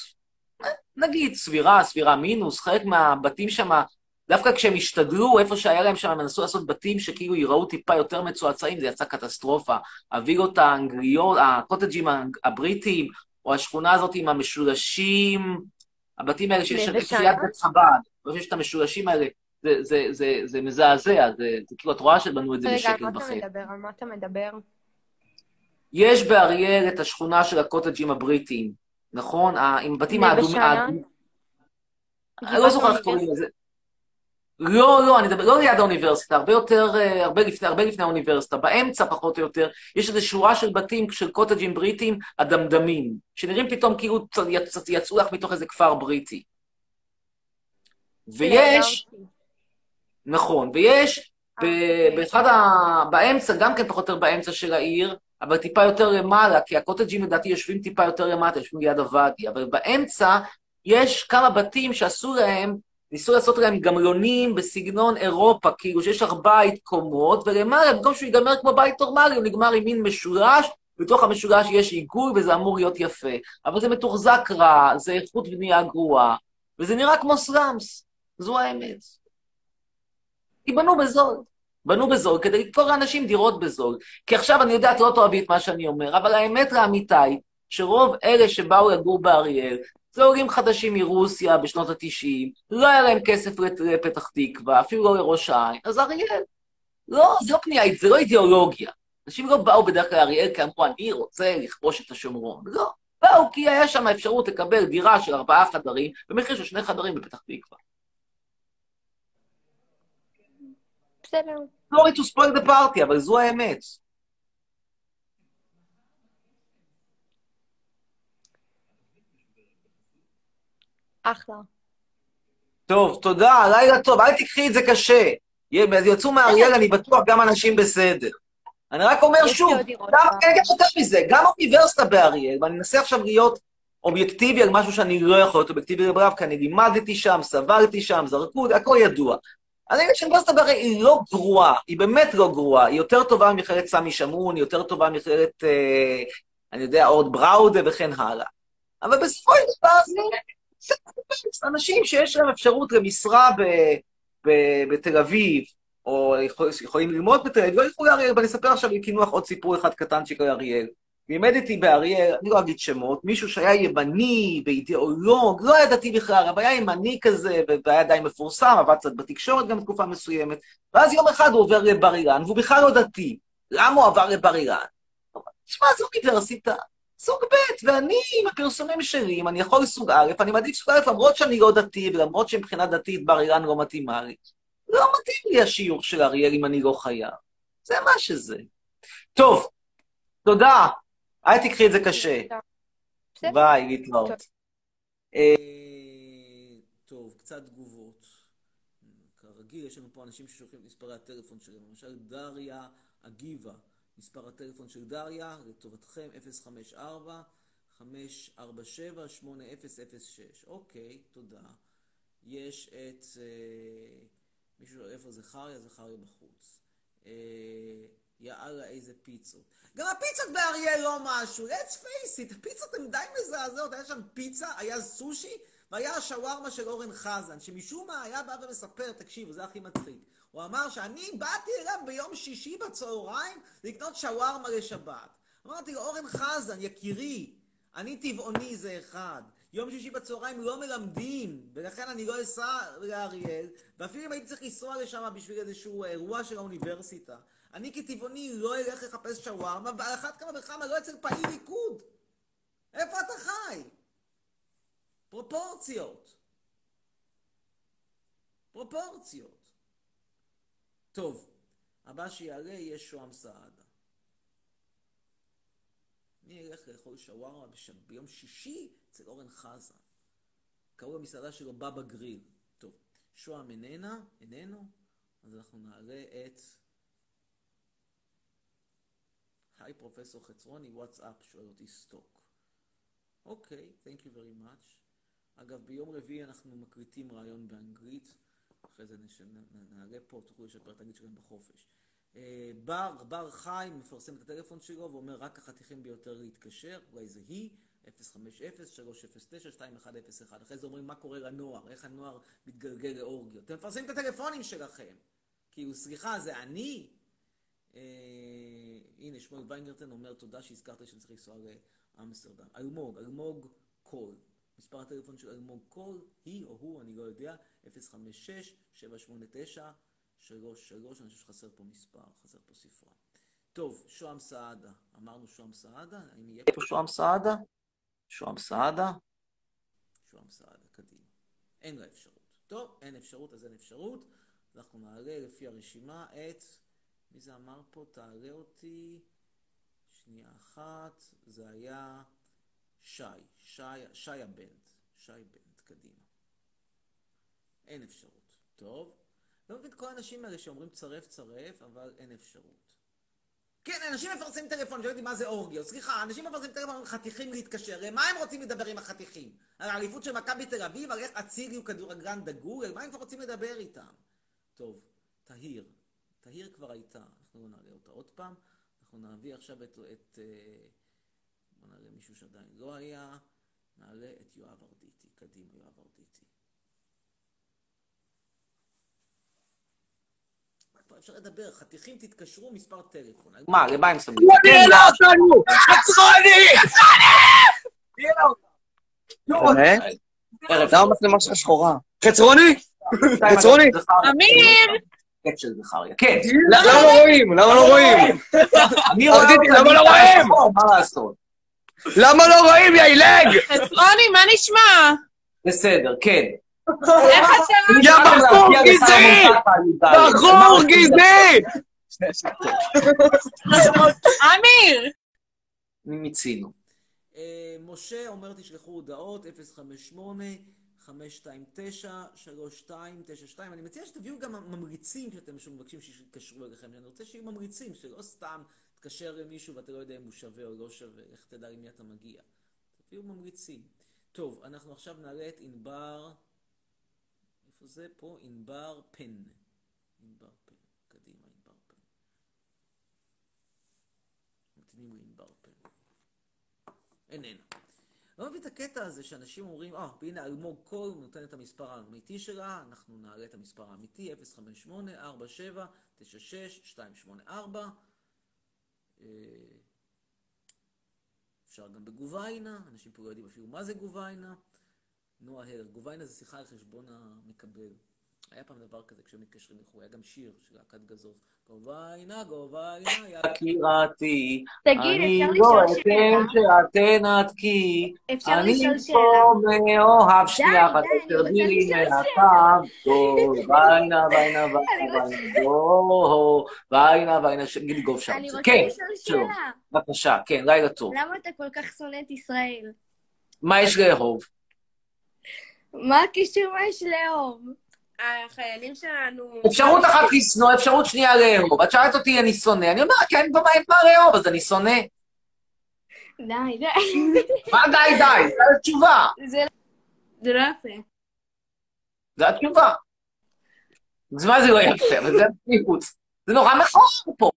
Speaker 1: נגיד, סבירה, סבירה מינוס, חלק מהבתים שם דווקא כשהם השתדלו, איפה שהיה להם שם, הם מנסו לעשות בתים שכאילו ייראו טיפה יותר מצועצעים, זה יצא קטסטרופה. הווילות האנגליות, הקוטג'ים הבריטים, או השכונה הזאת עם המשולשים, הבתים האלה שיש שיד בית חב"ד, ויש את המשולשים האלה, זה, זה, זה, זה מזעזע, זה, זה כאילו, את רואה שבנו את זה בשקל וחצי.
Speaker 10: רגע, על מה אתה מדבר? על מה אתה מדבר?
Speaker 1: יש באריאל את השכונה של הקוטג'ים הבריטיים, נכון? עם בתים האדומים. אני לא זוכר איך קוראים לזה. לא, לא, אני מדבר, לא ליד האוניברסיטה, הרבה יותר, הרבה לפני, הרבה לפני האוניברסיטה, באמצע פחות או יותר, יש איזו שורה של בתים, של קוטג'ים בריטים, הדמדמים, שנראים פתאום כאילו יצ, יצאו לך מתוך איזה כפר בריטי. ויש, נכון, ויש באחד ה... באמצע, גם כן פחות או יותר באמצע של העיר, אבל טיפה יותר למעלה, כי הקוטג'ים לדעתי יושבים טיפה יותר למטה, יושבים ליד הוואדי, אבל באמצע יש כמה בתים שעשו להם ניסו לעשות להם גמלונים בסגנון אירופה, כאילו שיש לך בית קומות, ולמעלה, במקום שהוא ייגמר כמו בית נורמלי, הוא נגמר עם מין משולש, בתוך המשולש יש עיגול וזה אמור להיות יפה. אבל זה מתוחזק רע, זה איכות בנייה גרועה, וזה נראה כמו סלאמס, זו האמת. כי בנו בזול. בנו בזול כדי לקבור לאנשים דירות בזול. כי עכשיו אני יודע, את לא תאהבי את מה שאני אומר, אבל האמת לאמיתה היא שרוב אלה שבאו לגור באריאל, זה עולים חדשים מרוסיה בשנות ה-90, לא היה להם כסף לפתח תקווה, אפילו לא לראש העין, אז אריאל. לא, זה לא פנייה, זה לא אידיאולוגיה. אנשים לא באו בדרך כלל לאריאל כי אמרו, אני רוצה לכבוש את השומרון. לא, באו כי היה שם אפשרות לקבל דירה של ארבעה חדרים במחיר של שני חדרים בפתח תקווה.
Speaker 10: בסדר.
Speaker 1: סורי to spoil the party, אבל זו האמת.
Speaker 10: אחלה.
Speaker 1: טוב, תודה, לילה טוב, אל תקחי את זה קשה.
Speaker 11: יצאו מאריאל, אני בטוח גם אנשים בסדר. אני רק אומר שוב, גם,
Speaker 10: בארץ.
Speaker 11: אני אגיד יותר מזה, גם האוניברסיטה באריאל, ואני מנסה עכשיו להיות אובייקטיבי על משהו שאני לא יכול להיות אובייקטיבי לגביו, כי אני לימדתי שם, סברתי שם, זרקו הכל ידוע. אני אגיד שהאוניברסיטה באריאל היא לא גרועה, היא באמת לא גרועה, היא יותר טובה ממכללת סמי שמון, היא יותר טובה ממכללת, אה, אני יודע, אורד בראודה וכן הלאה. אבל בסופו של דבר אנשים שיש להם אפשרות למשרה בתל אביב, או יכול- יכולים ללמוד בתל אביב, לא ילכו לאריאל, ואני אספר עכשיו לקינוח עוד סיפור אחד קטנצ'יק על אריאל. לימד איתי באריאל, אני לא אגיד שמות, מישהו שהיה ימני ואידיאולוג, לא היה דתי בכלל, אבל היה ימני כזה, והיה די מפורסם, עבד קצת בתקשורת גם תקופה מסוימת, ואז יום אחד הוא עובר לבר אילן, והוא בכלל לא דתי. למה הוא עבר לבר אילן? תשמע, זו אוניברסיטה, סוג ב', ואני, עם הפרסומים שלי, אם אני יכול לסוג א', אני מעדיף סוג א', למרות שאני לא דתי, ולמרות שמבחינה דתית בר אילן לא מתאימה לי. לא מתאים לי השיעור של אריאל אם אני לא חייב. זה מה שזה. טוב, תודה. אל תקחי את זה קשה. ביי, להתראות.
Speaker 1: אה, טוב, קצת תגובות. כרגיל, יש לנו פה אנשים ששולחים את מספרי הטלפון שלהם. למשל, דריה אגיבה, מספר הטלפון של דריה, לטובתכם, 054 547 8006. אוקיי, תודה. יש את... אה, מישהו, איפה זכריה? זכריה בחוץ. אה, יאללה, איזה פיצות. גם הפיצות באריאל לא משהו, let's face it, הפיצות הן די מזעזעות, היה שם פיצה, היה סושי, והיה השווארמה של אורן חזן, שמשום מה היה בא ומספר, תקשיבו, זה הכי מצחיק. הוא אמר שאני באתי אליו ביום שישי בצהריים לקנות שווארמה לשבת. אמרתי לו, אורן חזן, יקירי, אני טבעוני זה אחד. יום שישי בצהריים לא מלמדים, ולכן אני לא אסע לאריאל, ואפילו אם הייתי צריך לנסוע לשם בשביל איזשהו אירוע של האוניברסיטה. אני כטבעוני לא אלך לחפש שווארמה, ועל אחת כמה וכמה לא אצל פעיל ליכוד. איפה אתה חי? פרופורציות. פרופורציות. טוב, הבא שיעלה יהיה שוהם סעדה. אני אלך לאכול שווארמה. ביום שישי אצל אורן חזן. קראו למסעדה שלו בבא גריל. טוב, שוהם איננה, איננו, אז אנחנו נעלה את... היי פרופסור חצרוני, וואטסאפ, שואל אותי סטוק. אוקיי, thank you very much. אגב, ביום רביעי אנחנו מקליטים ראיון באנגלית, אחרי זה. נעלה פה, תוכלו לשפר את האנגלית שלכם בחופש. אה, בר, בר חיים מפרסם את הטלפון שלו ואומר רק החתיכים ביותר להתקשר, אולי זה היא, 050-309-2101. אחרי זה אומרים מה קורה לנוער, איך הנוער מתגלגל לאורגיות. אתם מפרסמים את הטלפונים שלכם. כאילו, סליחה, זה אני? אה, הנה, שמואל ויינגרטן אומר תודה שהזכרת לי שאני צריך לנסוע לאמסטרדם. אלמוג, אלמוג קול. מספר הטלפון של אלמוג קול, היא או הוא, אני לא יודע, 056-789-33, אני חושב שחסר פה מספר, חסר פה ספרה. טוב, שוהם סעדה, אמרנו שוהם סעדה, האם יהיה פה שוהם סעדה? שוהם סעדה? שוהם סעדה, קדימה. אין לה אפשרות. טוב, אין אפשרות, אז אין אפשרות. אנחנו נעלה לפי הרשימה את... מי זה אמר פה? תעלה אותי. שנייה אחת. זה היה שי. שי, שי הבנד. שי בנד, קדימה. אין אפשרות. טוב. לא מבין את כל האנשים האלה שאומרים צרף צרף, אבל אין אפשרות. כן, אנשים מפרסמים טלפון, שואלים אותי מה זה אורגיות. סליחה, אנשים מפרסמים טלפון חתיכים להתקשר. למה הם רוצים לדבר עם החתיכים? על האליפות של מכבי תל אביב, על איך אצילי הוא כדורגלן דגול? על מה הם כבר רוצים לדבר איתם? טוב, תהיר. תהיר כבר הייתה, אנחנו לא נעלה אותה עוד פעם. אנחנו נביא עכשיו את... את אה, בוא נעלה מישהו שעדיין לא היה. נעלה את יואב ארדיטי. קדימה, יואב ארדיטי. מה כבר אפשר לדבר? חתיכים תתקשרו, מספר טלפון. מה, למה הם שמים?
Speaker 11: תהיינה אותנו! חצרוני!
Speaker 12: למה המצלמה שלך שחורה? חצרוני? חצרוני?
Speaker 7: אמיר!
Speaker 11: של זכריה. כן.
Speaker 12: למה לא רואים? למה לא רואים?
Speaker 11: אני רואה
Speaker 12: ארדיטי,
Speaker 11: אותה,
Speaker 12: למה לא רואים?
Speaker 11: מה לעשות?
Speaker 12: למה לא רואים, יא עילג?
Speaker 7: חצרוני, מה נשמע?
Speaker 11: בסדר, כן.
Speaker 7: איך אתה?
Speaker 12: יא בחור גזעי! בחור גזעי!
Speaker 7: אמיר!
Speaker 11: מיצינו.
Speaker 1: אה, משה אומר תשלחו הודעות, 058
Speaker 13: 529-3292. אני מציע שתביאו גם ממריצים כשאתם מבקשים שיתקשרו אליכם. אני רוצה שיהיו ממריצים, שלא סתם תתקשר למישהו ואתה לא יודע אם הוא שווה או לא שווה, איך תדע למי אתה מגיע. תביאו ממריצים. טוב, אנחנו עכשיו נעלה את ענבר, איפה זה? פה, ענבר פן. ענבר פן. קדימה, ענבר פן. ממתינים לענבר פן. איננה. לא מבין את הקטע הזה שאנשים אומרים, אה, oh, הנה אלמוג קול נותן את המספר האמיתי שלה, אנחנו נעלה את המספר האמיתי, 058-47-96-284. אפשר גם בגוביינה, אנשים פה לא יודעים אפילו מה זה גוביינה. נועה הלר, גוביינה זה שיחה על חשבון המקבל. היה פעם דבר כזה כשהם מתקשרים לחו"ל, היה גם שיר של להקת גזוז. גוביינה, גוביינה,
Speaker 1: יקירתי.
Speaker 9: תגיד, אפשר
Speaker 1: אני לא אתן שתנתקי.
Speaker 9: אפשר
Speaker 1: אני
Speaker 9: לשאול
Speaker 1: פה? מאוהב שנייה אחת,
Speaker 9: אני
Speaker 1: תרדי לי מהקו. גוביינה, ויינה,
Speaker 9: אני רוצה-
Speaker 1: ויינה, ויינה, ויינה, גידי גוב שם.
Speaker 9: אני רוצה
Speaker 1: כן,
Speaker 9: לשאול. שאלה.
Speaker 1: בבקשה, כן, לילה טוב.
Speaker 9: למה אתה כל כך שונא את ישראל?
Speaker 1: מה יש לאהוב?
Speaker 9: מה הקישור מה יש לאהוב? החיילים שלנו...
Speaker 1: אפשרות אחת לשנוא, אפשרות שנייה לאהוב. את שאלת אותי אני שונא, אני אומר, כן, במה אין מה לאהוב, אז אני שונא.
Speaker 9: די, די.
Speaker 1: מה די די? זו התשובה.
Speaker 9: זה זה לא יפה.
Speaker 1: זו התשובה. אז מה זה לא יפה? אבל זה מחוץ. זה נורא מכוער פה.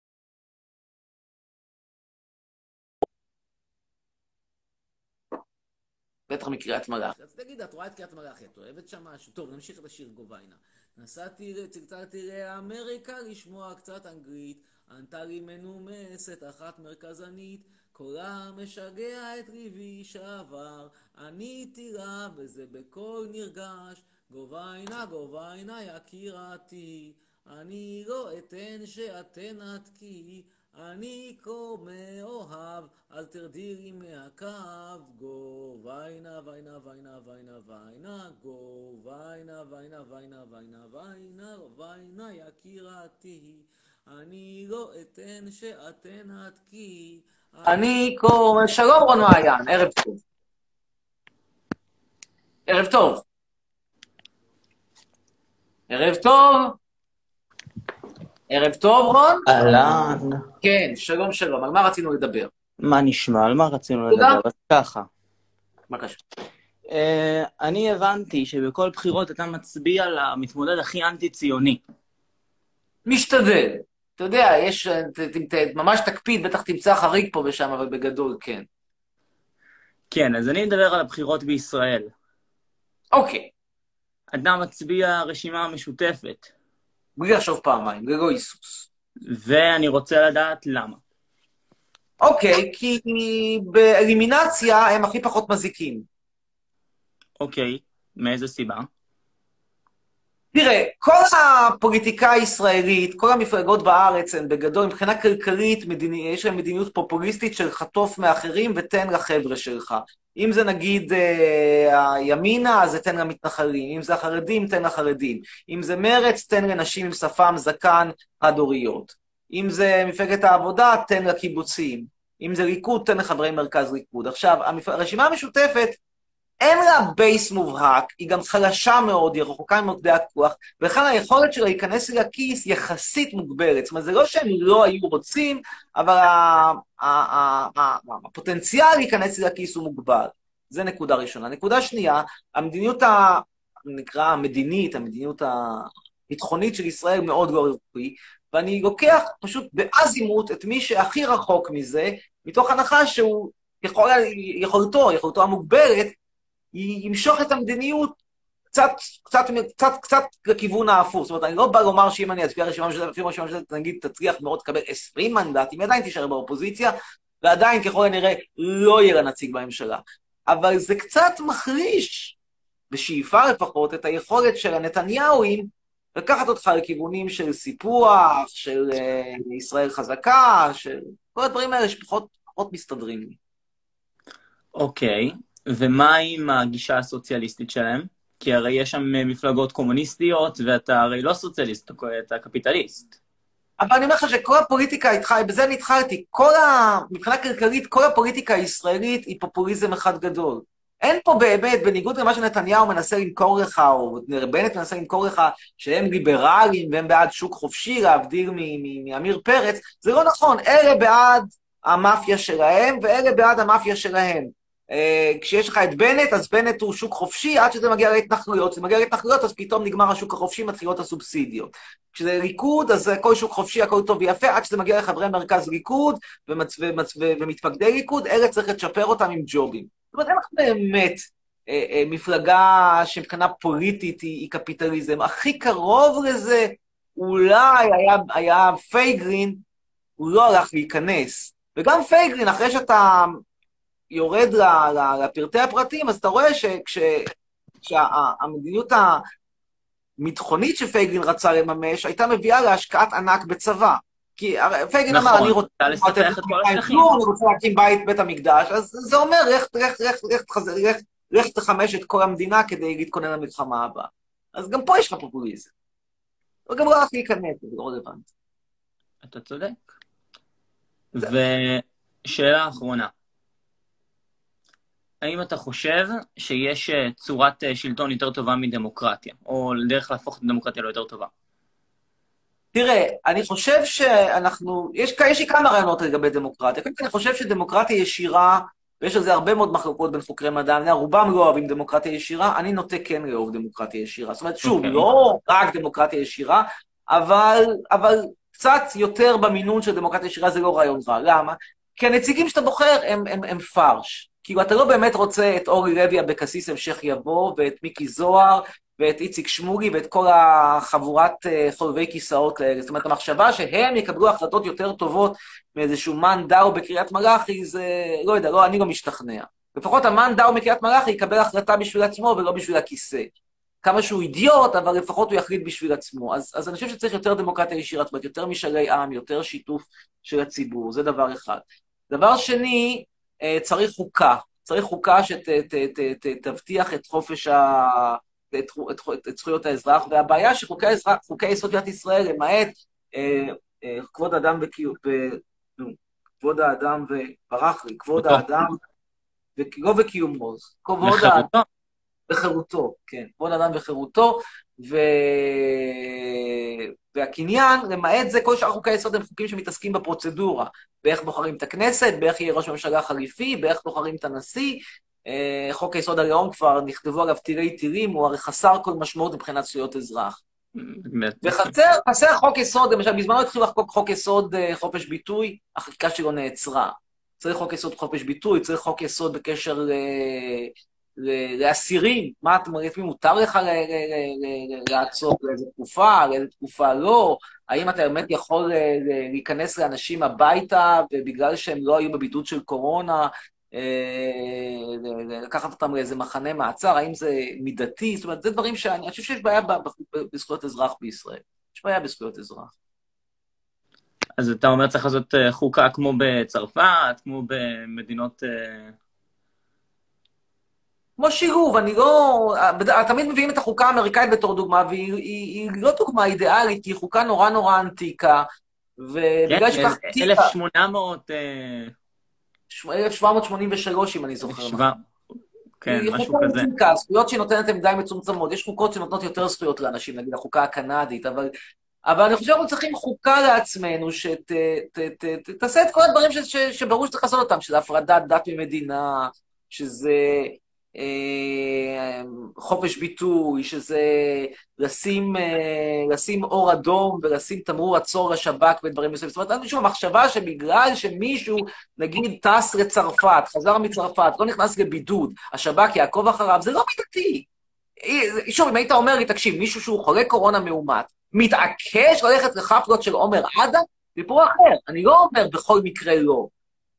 Speaker 1: בטח מקריית מלאכי. אז תגיד, את רואה את קריית מלאכי, את אוהבת שם משהו? טוב, נמשיך את השיר גוביינה. נסעתי, צלצלתי לאמריקה לשמוע קצת אנגלית, ענתה לי מנומסת, אחת מרכזנית, קולה משגע את ליבי שעבר, עניתי לה וזה בקול נרגש, גוביינה, גוביינה, יקירתי, אני לא אתן שאת תנתקי, אני כה מאוהב, אל תרדי לי מהקו, גו ויינה ויינה ויינה ויינה ויינה, גו ויינה ויינה ויינה ויינה ויינה, ויינה יקירתי, אני לא אתן שאת תנתקי. אני כה... שלום רון מעיין, ערב טוב. ערב טוב. ערב טוב. ערב טוב, רון?
Speaker 14: אהלן.
Speaker 1: כן, שלום שלום. על מה רצינו לדבר?
Speaker 14: מה נשמע? על מה רצינו
Speaker 1: תודה.
Speaker 14: לדבר? אז ככה.
Speaker 1: קשור?
Speaker 14: אה, אני הבנתי שבכל בחירות אתה מצביע למתמודד הכי אנטי-ציוני.
Speaker 1: משתדל. אתה יודע, יש... ת, ת, ת, ממש תקפיד, בטח תמצא חריג פה ושם, אבל בגדול כן.
Speaker 14: כן, אז אני מדבר על הבחירות בישראל.
Speaker 1: אוקיי.
Speaker 14: אתה מצביע רשימה משותפת,
Speaker 1: בלי לחשוב פעמיים, ללא היסוס.
Speaker 14: ואני רוצה לדעת למה.
Speaker 1: אוקיי, כי באלימינציה הם הכי פחות מזיקים.
Speaker 14: אוקיי, מאיזה סיבה?
Speaker 1: תראה, כל הפוליטיקה הישראלית, כל המפלגות בארץ הן בגדול, מבחינה כלכלית, מדיני, יש להן מדיניות פופוליסטית של חטוף מאחרים ותן לחבר'ה שלך. אם זה נגיד אה, הימינה, אז זה תן למתנחלים. אם זה החרדים, תן לחרדים. אם זה מרץ, תן לנשים עם שפם, זקן, חד-הוריות. אם זה מפלגת העבודה, תן לקיבוצים. אם זה ליכוד, תן לחברי מרכז ליכוד. עכשיו. הרשימה המשותפת, אין לה בייס מובהק, היא גם חלשה מאוד, היא רחוקה ממוקדי הכוח, ולכן היכולת שלה להיכנס לי לכיס יחסית מוגבלת. זאת אומרת, זה לא שהם לא היו רוצים, אבל הפוטנציאל להיכנס לי לכיס הוא מוגבל. זה נקודה ראשונה. נקודה שנייה, המדיניות ה... נקרא המדינית, המדיניות הביטחונית של ישראל מאוד לא רפואי, ואני לוקח פשוט באזימות את מי שהכי רחוק מזה, מתוך הנחה שהוא, יכול, יכולתו, יכולתו המוגבלת, ימשוך את המדיניות קצת, קצת, קצת, קצת לכיוון ההפוך. זאת אומרת, אני לא בא לומר שאם אני אצביע רשימה משותפת, אפילו רשימה משותפת, נגיד, תצליח מאוד לקבל 20 מנדטים, עדיין תישאר באופוזיציה, ועדיין ככל הנראה לא יהיה לה נציג בממשלה. אבל זה קצת מחליש, בשאיפה לפחות, את היכולת של הנתניהוים לקחת אותך לכיוונים של סיפוח, של uh, ישראל חזקה, של כל הדברים האלה שפחות פחות מסתדרים לי.
Speaker 14: אוקיי, ומה עם הגישה הסוציאליסטית שלהם? כי הרי יש שם מפלגות קומוניסטיות, ואתה הרי לא סוציאליסט, אתה קפיטליסט.
Speaker 1: אבל אני אומר לך שכל הפוליטיקה איתך, בזה אני התחלתי, כל ה... מבחינה כלכלית, כל הפוליטיקה הישראלית היא פופוליזם אחד גדול. אין פה באמת, בניגוד למה שנתניהו מנסה למכור לך, או בנט מנסה למכור לך, שהם ליברליים והם בעד שוק חופשי, להבדיל מעמיר פרץ, זה לא נכון. אלה בעד המאפיה שלהם, ואלה בעד המאפיה שלהם. אה, כשיש לך את בנט, אז בנט הוא שוק חופשי עד שזה מגיע להתנחלויות. כשזה מגיע להתנחלויות, אז פתאום נגמר השוק החופשי, מתחילות הסובסידיות. כשזה ליכוד, אז הכל שוק חופשי, הכל טוב ויפה, עד שזה מגיע לחברי מרכז ליכוד ומצ... ומצ... ומתפקדי ליכוד, אלה צריך לצ'פר אותם עם ג'ובים. זאת אומרת, אין לך באמת אה, אה, מפלגה שמבחינה פוליטית היא, היא קפיטליזם. הכי קרוב לזה אולי היה, היה פייגלין, הוא לא הלך להיכנס. וגם פייגלין, אחרי שאתה יורד ל, ל, לפרטי הפרטים, אז אתה רואה שהמדיניות הביטחונית שפייגלין רצה לממש, הייתה מביאה להשקעת ענק בצבא. כי פייגלין אמר,
Speaker 14: נכון,
Speaker 1: אני רוצה
Speaker 14: אתה לספח את כל השטחים.
Speaker 1: אני רוצה להקים בית בית המקדש, אז זה אומר, לך, לך, לך, לך, לך, לך תחמש את כל המדינה כדי להתכונן למלחמה הבאה. אז גם פה יש לך פופוליזם. וגם לא הלך להיכנס, זה לא רלוונטי.
Speaker 14: אתה צודק. ושאלה אחרונה. האם אתה חושב שיש אה, צורת אה, שלטון יותר טובה מדמוקרטיה, או דרך להפוך את הדמוקרטיה ליותר טובה?
Speaker 1: תראה, אני חושב שאנחנו, יש, יש לי כמה רעיונות לגבי דמוקרטיה. קודם כל, אני חושב שדמוקרטיה ישירה, ויש על זה הרבה מאוד מחלוקות בין חוקרי מדע, אני רובם לא אוהבים דמוקרטיה ישירה, אני נוטה כן לאהוב דמוקרטיה ישירה. זאת אומרת, שוב,
Speaker 14: אוקיי.
Speaker 1: לא רק דמוקרטיה ישירה, אבל, אבל קצת יותר במינון של דמוקרטיה ישירה זה לא רעיון רע. למה? כי הנציגים שאתה בוחר הם, הם, הם פרש. כאילו, אתה לא באמת רוצה את אורי לוי אבקסיס המשך יבוא, ואת מיקי זוהר, ואת איציק שמולי, ואת כל החבורת אה, חובבי כיסאות האלה. זאת אומרת, המחשבה שהם יקבלו החלטות יותר טובות מאיזשהו מאן דאו בקריית מלאכי, זה, לא יודע, לא, אני לא משתכנע. לפחות המאן דאו מקריית מלאכי יקבל החלטה בשביל עצמו ולא בשביל הכיסא. כמה שהוא אידיוט, אבל לפחות הוא יחליט בשביל עצמו. אז, אז אני חושב שצריך יותר דמוקרטיה ישירה, זאת אומרת, יותר משאלי עם, יותר שיתוף של הציבור, זה דבר אחד. דבר שני, צריך חוקה. צריך חוקה שתבטיח את חופש ה... את, את, את, את זכויות האזרח, והבעיה שחוקי האזרח, חוקי יסוד מדינת ישראל, למעט אה, אה, כבוד האדם וקיום, כבוד האדם וברח לי, כבוד האדם, לא וקיומו, כבוד האדם.
Speaker 14: וחירותו,
Speaker 1: כן, כבוד האדם וחירותו, ו... והקניין, למעט זה, כל שאר חוקי היסוד הם חוקים שמתעסקים בפרוצדורה, באיך בוחרים את הכנסת, באיך יהיה ראש ממשלה חליפי, באיך בוחרים את הנשיא. אה, חוק היסוד הלאום כבר נכתבו עליו תירי תירים, הוא הרי חסר כל משמעות מבחינת זכויות אזרח. וחסר חסר חוק יסוד, למשל, בזמנו התחילו לחקוק חוק יסוד אה, חופש ביטוי, החקיקה שלו נעצרה. צריך חוק יסוד חופש ביטוי, צריך חוק יסוד בקשר. ל- לאסירים, מה אתם אומרים, מותר לך לעצור, לאיזה תקופה, לאיזה תקופה לא, האם אתה באמת יכול אה, להיכנס לאנשים הביתה, ובגלל שהם לא היו בבידוד של קורונה, אה, לקחת אותם לאיזה מחנה מעצר, האם זה מידתי? זאת אומרת, זה דברים שאני אני חושב שיש בעיה בזכויות אזרח בישראל. יש בעיה בזכויות אזרח.
Speaker 14: אז אתה אומר צריך לעשות אה, חוקה כמו בצרפת, כמו במדינות... אה,
Speaker 1: כמו שילוב, אני לא... בד- תמיד מביאים את החוקה האמריקאית בתור דוגמה, והיא היא, היא לא דוגמה אידיאלית, היא חוקה נורא נורא ענטיקה, ובגלל
Speaker 14: כן,
Speaker 1: שכך...
Speaker 14: 1800... אה,
Speaker 1: 1783, אם אני זוכר נכון.
Speaker 14: כן,
Speaker 1: היא
Speaker 14: משהו
Speaker 1: חוקה
Speaker 14: כזה.
Speaker 1: ענטיקה, הזכויות שהיא נותנת הן די מצומצמות. יש חוקות שנותנות יותר זכויות לאנשים, נגיד החוקה הקנדית, אבל... אבל אני חושב שאנחנו צריכים חוקה לעצמנו, שתעשה את כל הדברים ש, ש, שברור שצריך לעשות אותם, שזה הפרדת דת ממדינה, שזה אה, חופש ביטוי, שזה לשים, אה, לשים אור אדום ולשים תמרור עצור לשב"כ ודברים מסוימים. זאת אומרת, איזושהי מחשבה שבגלל שמישהו, נגיד, טס לצרפת, חזר מצרפת, לא נכנס לבידוד, השב"כ יעקוב אחריו, זה לא מידתי. אה, שוב, אם היית אומר לי, תקשיב, מישהו שהוא חולה קורונה מאומת, מתעקש ללכת לחפלות של עומר עדה, סיפור אחר. אני לא אומר בכל מקרה לא,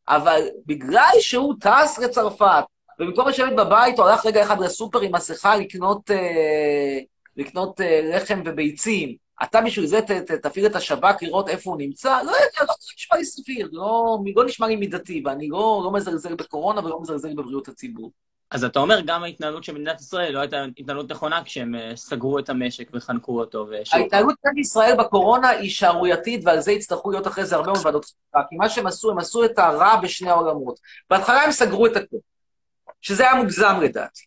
Speaker 1: אבל בגלל שהוא טס לצרפת, ובמקום לשבת בבית, הוא הלך רגע אחד לסופר עם מסכה לקנות, אה, לקנות אה, לחם וביצים. אתה בשביל זה ת, ת, תפעיל את השב"כ לראות איפה הוא נמצא? לא יודע, לא נשמע לי סביר, לא, לא נשמע לי מידתי, ואני לא, לא מזלזל בקורונה ולא מזלזל בבריאות הציבור.
Speaker 14: אז אתה אומר, גם ההתנהלות של מדינת ישראל לא הייתה התנהלות נכונה כשהם אה, סגרו את המשק וחנקו אותו. ושוב,
Speaker 1: ההתנהלות של ישראל בקורונה היא שערורייתית, ועל זה יצטרכו להיות אחרי זה הרבה מאוד ועדות חוקה, כי מה שהם עשו, הם עשו את הרע משני העולמות. בהתחלה הם סגרו את הכול. שזה היה מוגזם לדעתי.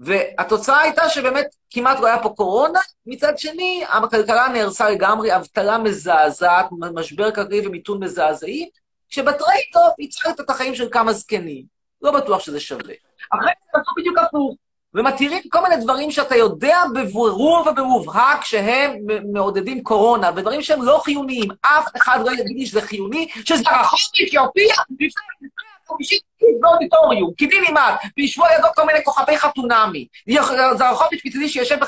Speaker 1: והתוצאה הייתה שבאמת כמעט לא היה פה קורונה, מצד שני, הכלכלה נהרסה לגמרי, אבטלה מזעזעת, משבר כלכלי ומיתון מזעזעים, שב trade-off הצלת את החיים של כמה זקנים. לא בטוח שזה שווה. אחרי זה עשו בדיוק הפוך, ומתירים כל מיני דברים שאתה יודע בברור ובמובהק שהם מעודדים קורונה, ודברים שהם לא חיוניים. אף אחד לא יגיד לי שזה חיוני, שזה רחוק שיופיע לפני 50 באודיטוריום, קיבינימט, וישבו על ידו כל מיני כוכבי חתונמי. זרחוביץ' מצידי שיושב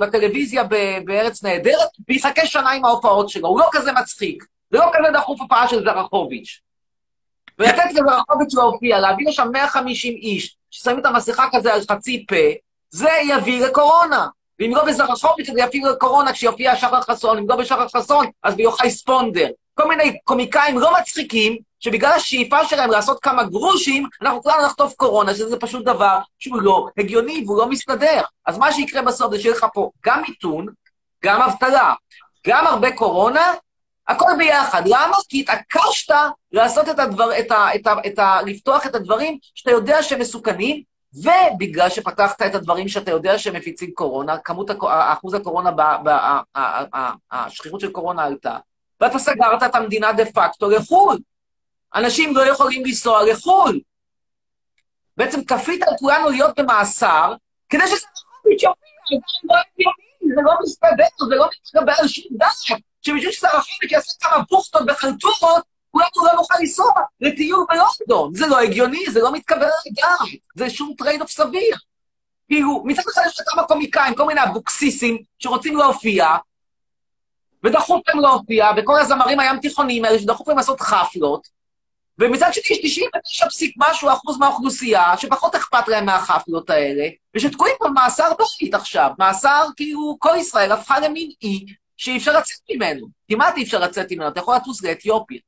Speaker 1: בטלוויזיה בארץ נהדרת, ויחכה שנה עם ההופעות שלו. הוא לא כזה מצחיק. זה לא כזה דחוף הופעה של זרחוביץ'. ולתת לזרחוביץ' להופיע, להביא לשם 150 איש, ששמים את המסכה כזה על חצי פה, זה יביא לקורונה. ואם לא בזרחוביץ' זה יביא לקורונה כשיופיע שחר חסון, אם לא בשחר חסון, אז ביוחאי ספונדר. כל מיני קומיקאים לא מצחיקים, שבגלל השאיפה שלהם לעשות כמה גרושים, אנחנו כולנו נחטוף קורונה, שזה פשוט דבר שהוא לא הגיוני והוא לא מסתדר. אז מה שיקרה בסוף זה שיהיה לך פה גם מיתון, גם אבטלה, גם הרבה קורונה, הכל ביחד. למה? כי התעקשת לעשות את הדבר, את ה, את ה, את ה, לפתוח את הדברים שאתה יודע שהם מסוכנים, ובגלל שפתחת את הדברים שאתה יודע שהם מפיצים קורונה, כמות, אחוז הקורונה, השכיחות של קורונה עלתה, ואתה סגרת את המדינה דה פקטו לחו"ל. אנשים לא יכולים לנסוע לחו"ל. בעצם כפית על כולנו להיות במאסר, כדי שזה יופיע, זה לא מסתדר, זה לא מתקבל על שום דעת. שבשביל שסרחוביץ' יעשה כמה בוכטות בחלטורות, כולנו לא נוכל לנסוע לטיול בלונדון. זה לא הגיוני, זה לא מתקבל על הדעת, זה שום trade-off סביר. כאילו, מצד אחד יש כמה קומיקאים, כל מיני אבוקסיסים שרוצים להופיע, ודחוף להם להופיע, וכל הזמרים הים תיכוניים האלה שדחוף להם לעשות חפלות, ומצד שני יש 99 פסיק משהו אחוז מהאוכלוסייה, שפחות אכפת להם מהחפלות האלה, ושתקועים במאסר בית עכשיו. מאסר, כאילו, כל ישראל הפכה למין אי שאי אפשר לצאת ממנו. כמעט אי אפשר לצאת ממנו, אתה יכול לטוס לאתיופיה.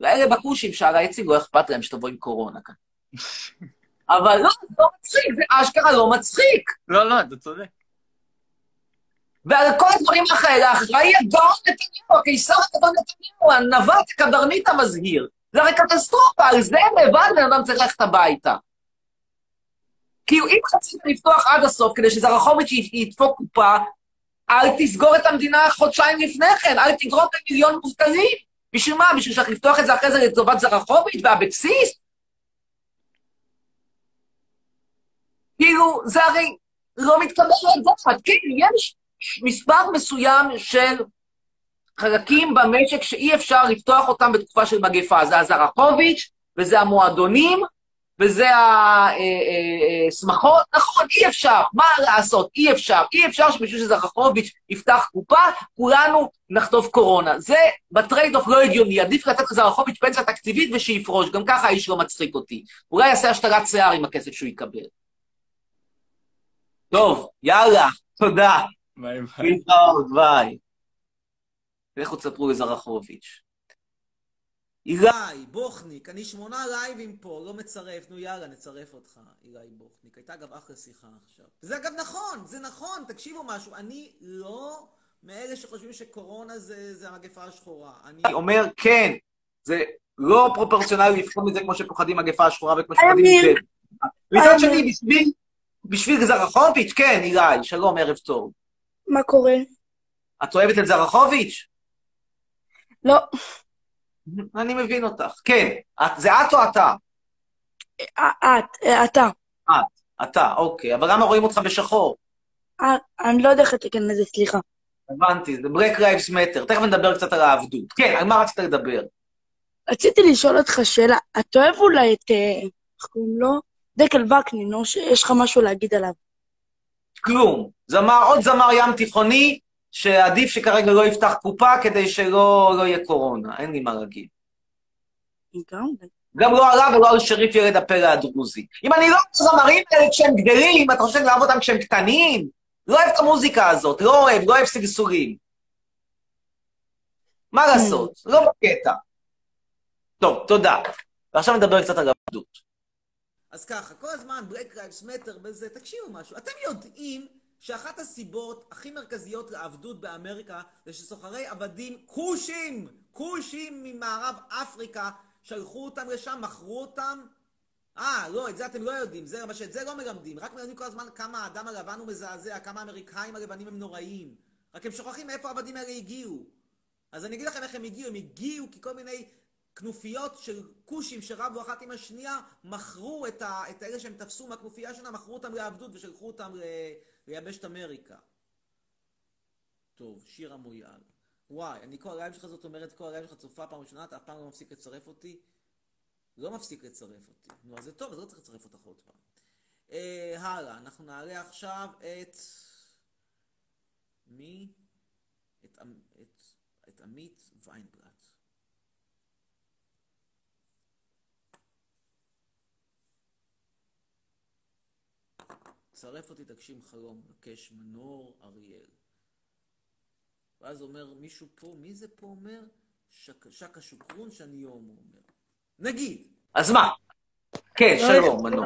Speaker 1: ואלה בכושים שעל העצים לא אכפת להם שתבוא עם קורונה כאן. אבל לא, זה לא מצחיק, זה אשכרה לא מצחיק.
Speaker 14: לא, לא, אתה צודק.
Speaker 1: ועל כל הדברים האחרים, אחראי הגאון נתניהו, הקיסר הגדול נתניהו, הנווט, הקברניט המזהיר. זה הרי קטסטרופה, על זה לבד בן אדם צריך ללכת הביתה. כי אם רצית לפתוח עד הסוף כדי שזרחוביץ' ידפוק קופה, אל תסגור את המדינה חודשיים לפני כן, אל תגרום למיליון מובטלים. בשביל מה? בשביל שצריך לפתוח את זה אחרי זה לטובת זרחוביץ' ואבקסיס? כאילו, זה הרי לא מתקבל לדעת. כן, יש מספר מסוים של חלקים במשק שאי אפשר לפתוח אותם בתקופה של מגפה. זה הזרחוביץ' וזה המועדונים וזה השמחות, נכון, אי אפשר, מה לעשות, אי אפשר, אי אפשר שבשביל שזרחוביץ' יפתח קופה, כולנו נחטוף קורונה. זה ב trade-off לא הגיוני, עדיף לתת לזרחוביץ' פנסיה תקציבית ושיפרוש, גם ככה האיש לא מצחיק אותי. אולי יעשה השתלת שיער עם הכסף שהוא יקבל. טוב, יאללה, תודה.
Speaker 14: ביי ביי.
Speaker 1: ביי. לכו תספרו לזרחוביץ'. אילי, בוכניק, אני שמונה לייבים פה, לא מצרף, נו יאללה, נצרף אותך, אילי בוכניק. הייתה אגב אחלה שיחה עכשיו. זה אגב נכון, זה נכון, תקשיבו משהו, אני לא מאלה שחושבים שקורונה זה, זה המגפה השחורה. אני אומר, כן, זה לא פרופורציונלי לפחות מזה כמו שפוחדים מגפה השחורה וכמו שפוחדים מזה. מצד שני, בשביל, בשביל זרחוביץ', כן, אילי, שלום, ערב טוב.
Speaker 15: מה קורה?
Speaker 1: את אוהבת את זרחוביץ'?
Speaker 15: לא.
Speaker 1: אני מבין אותך. כן. את, זה את או אתה?
Speaker 15: את, אתה.
Speaker 1: את, אתה, אוקיי. אבל למה רואים אותך בשחור?
Speaker 15: אני לא יודע איך לתקן לזה, סליחה.
Speaker 1: הבנתי, זה Black Lives Matter. תכף נדבר קצת על העבדות. כן, על מה רצית לדבר?
Speaker 15: רציתי לשאול אותך שאלה. אתה אוהב אולי את, איך קוראים לו? דקל וקנין, או שיש לך משהו להגיד עליו?
Speaker 1: כלום. זמר, עוד זמר ים תיכוני, שעדיף שכרגע לא יפתח קופה כדי שלא לא יהיה קורונה, אין לי מה להגיד. גם לא עליו ולא על שריף ילד הפלא הדרוזי. אם אני לא אוהב זמרים האלה כשהם גדלים, אתה חושב לעבוד אותם כשהם קטנים? לא אוהב את המוזיקה הזאת, לא אוהב, לא אוהב סגסוגים. מה לעשות? לא בקטע. טוב, תודה. ועכשיו נדבר קצת על עבדות. אז ככה, כל הזמן Black Lives Matter בזה, תקשיבו משהו. אתם יודעים שאחת הסיבות הכי מרכזיות לעבדות באמריקה זה שסוחרי עבדים כושים, כושים ממערב אפריקה, שלחו אותם לשם, מכרו אותם
Speaker 16: אה, לא, את זה אתם לא יודעים, זה מה ש... את זה לא מלמדים. רק מלמדים כל הזמן כמה האדם הלבן הוא מזעזע, כמה האמריקאים הלבנים הם נוראים. רק הם שוכחים מאיפה העבדים האלה הגיעו. אז אני אגיד לכם איך הם הגיעו. הם הגיעו כי כל מיני כנופיות של כושים שרבו אחת עם השנייה, מכרו את, ה, את האלה שהם תפסו מהכנופיה שלהם, מכרו אותם לעבדות ושלחו אותם ל, ליבשת אמריקה. טוב, שיר המויאל. וואי, אני כל הלייב שלך זאת אומרת, כל הלייב שלך צופה פעם ראשונה, אתה אף פעם לא מפסיק לצרף אותי. לא מפסיק לצרף אותי. נו, אז זה טוב, אז לא צריך לצרף אותך עוד פעם. אה, הלאה, אנחנו נעלה עכשיו את... מי? את, את, את עמית ויינבלט. צרף אותי תגשים חלום, מבקש מנור אריאל. ואז אומר מישהו פה, מי זה פה אומר? שק, שקה שוקרון שאני יום, הוא אומר. נגיד.
Speaker 1: אז מה? כן, שלום, מנור.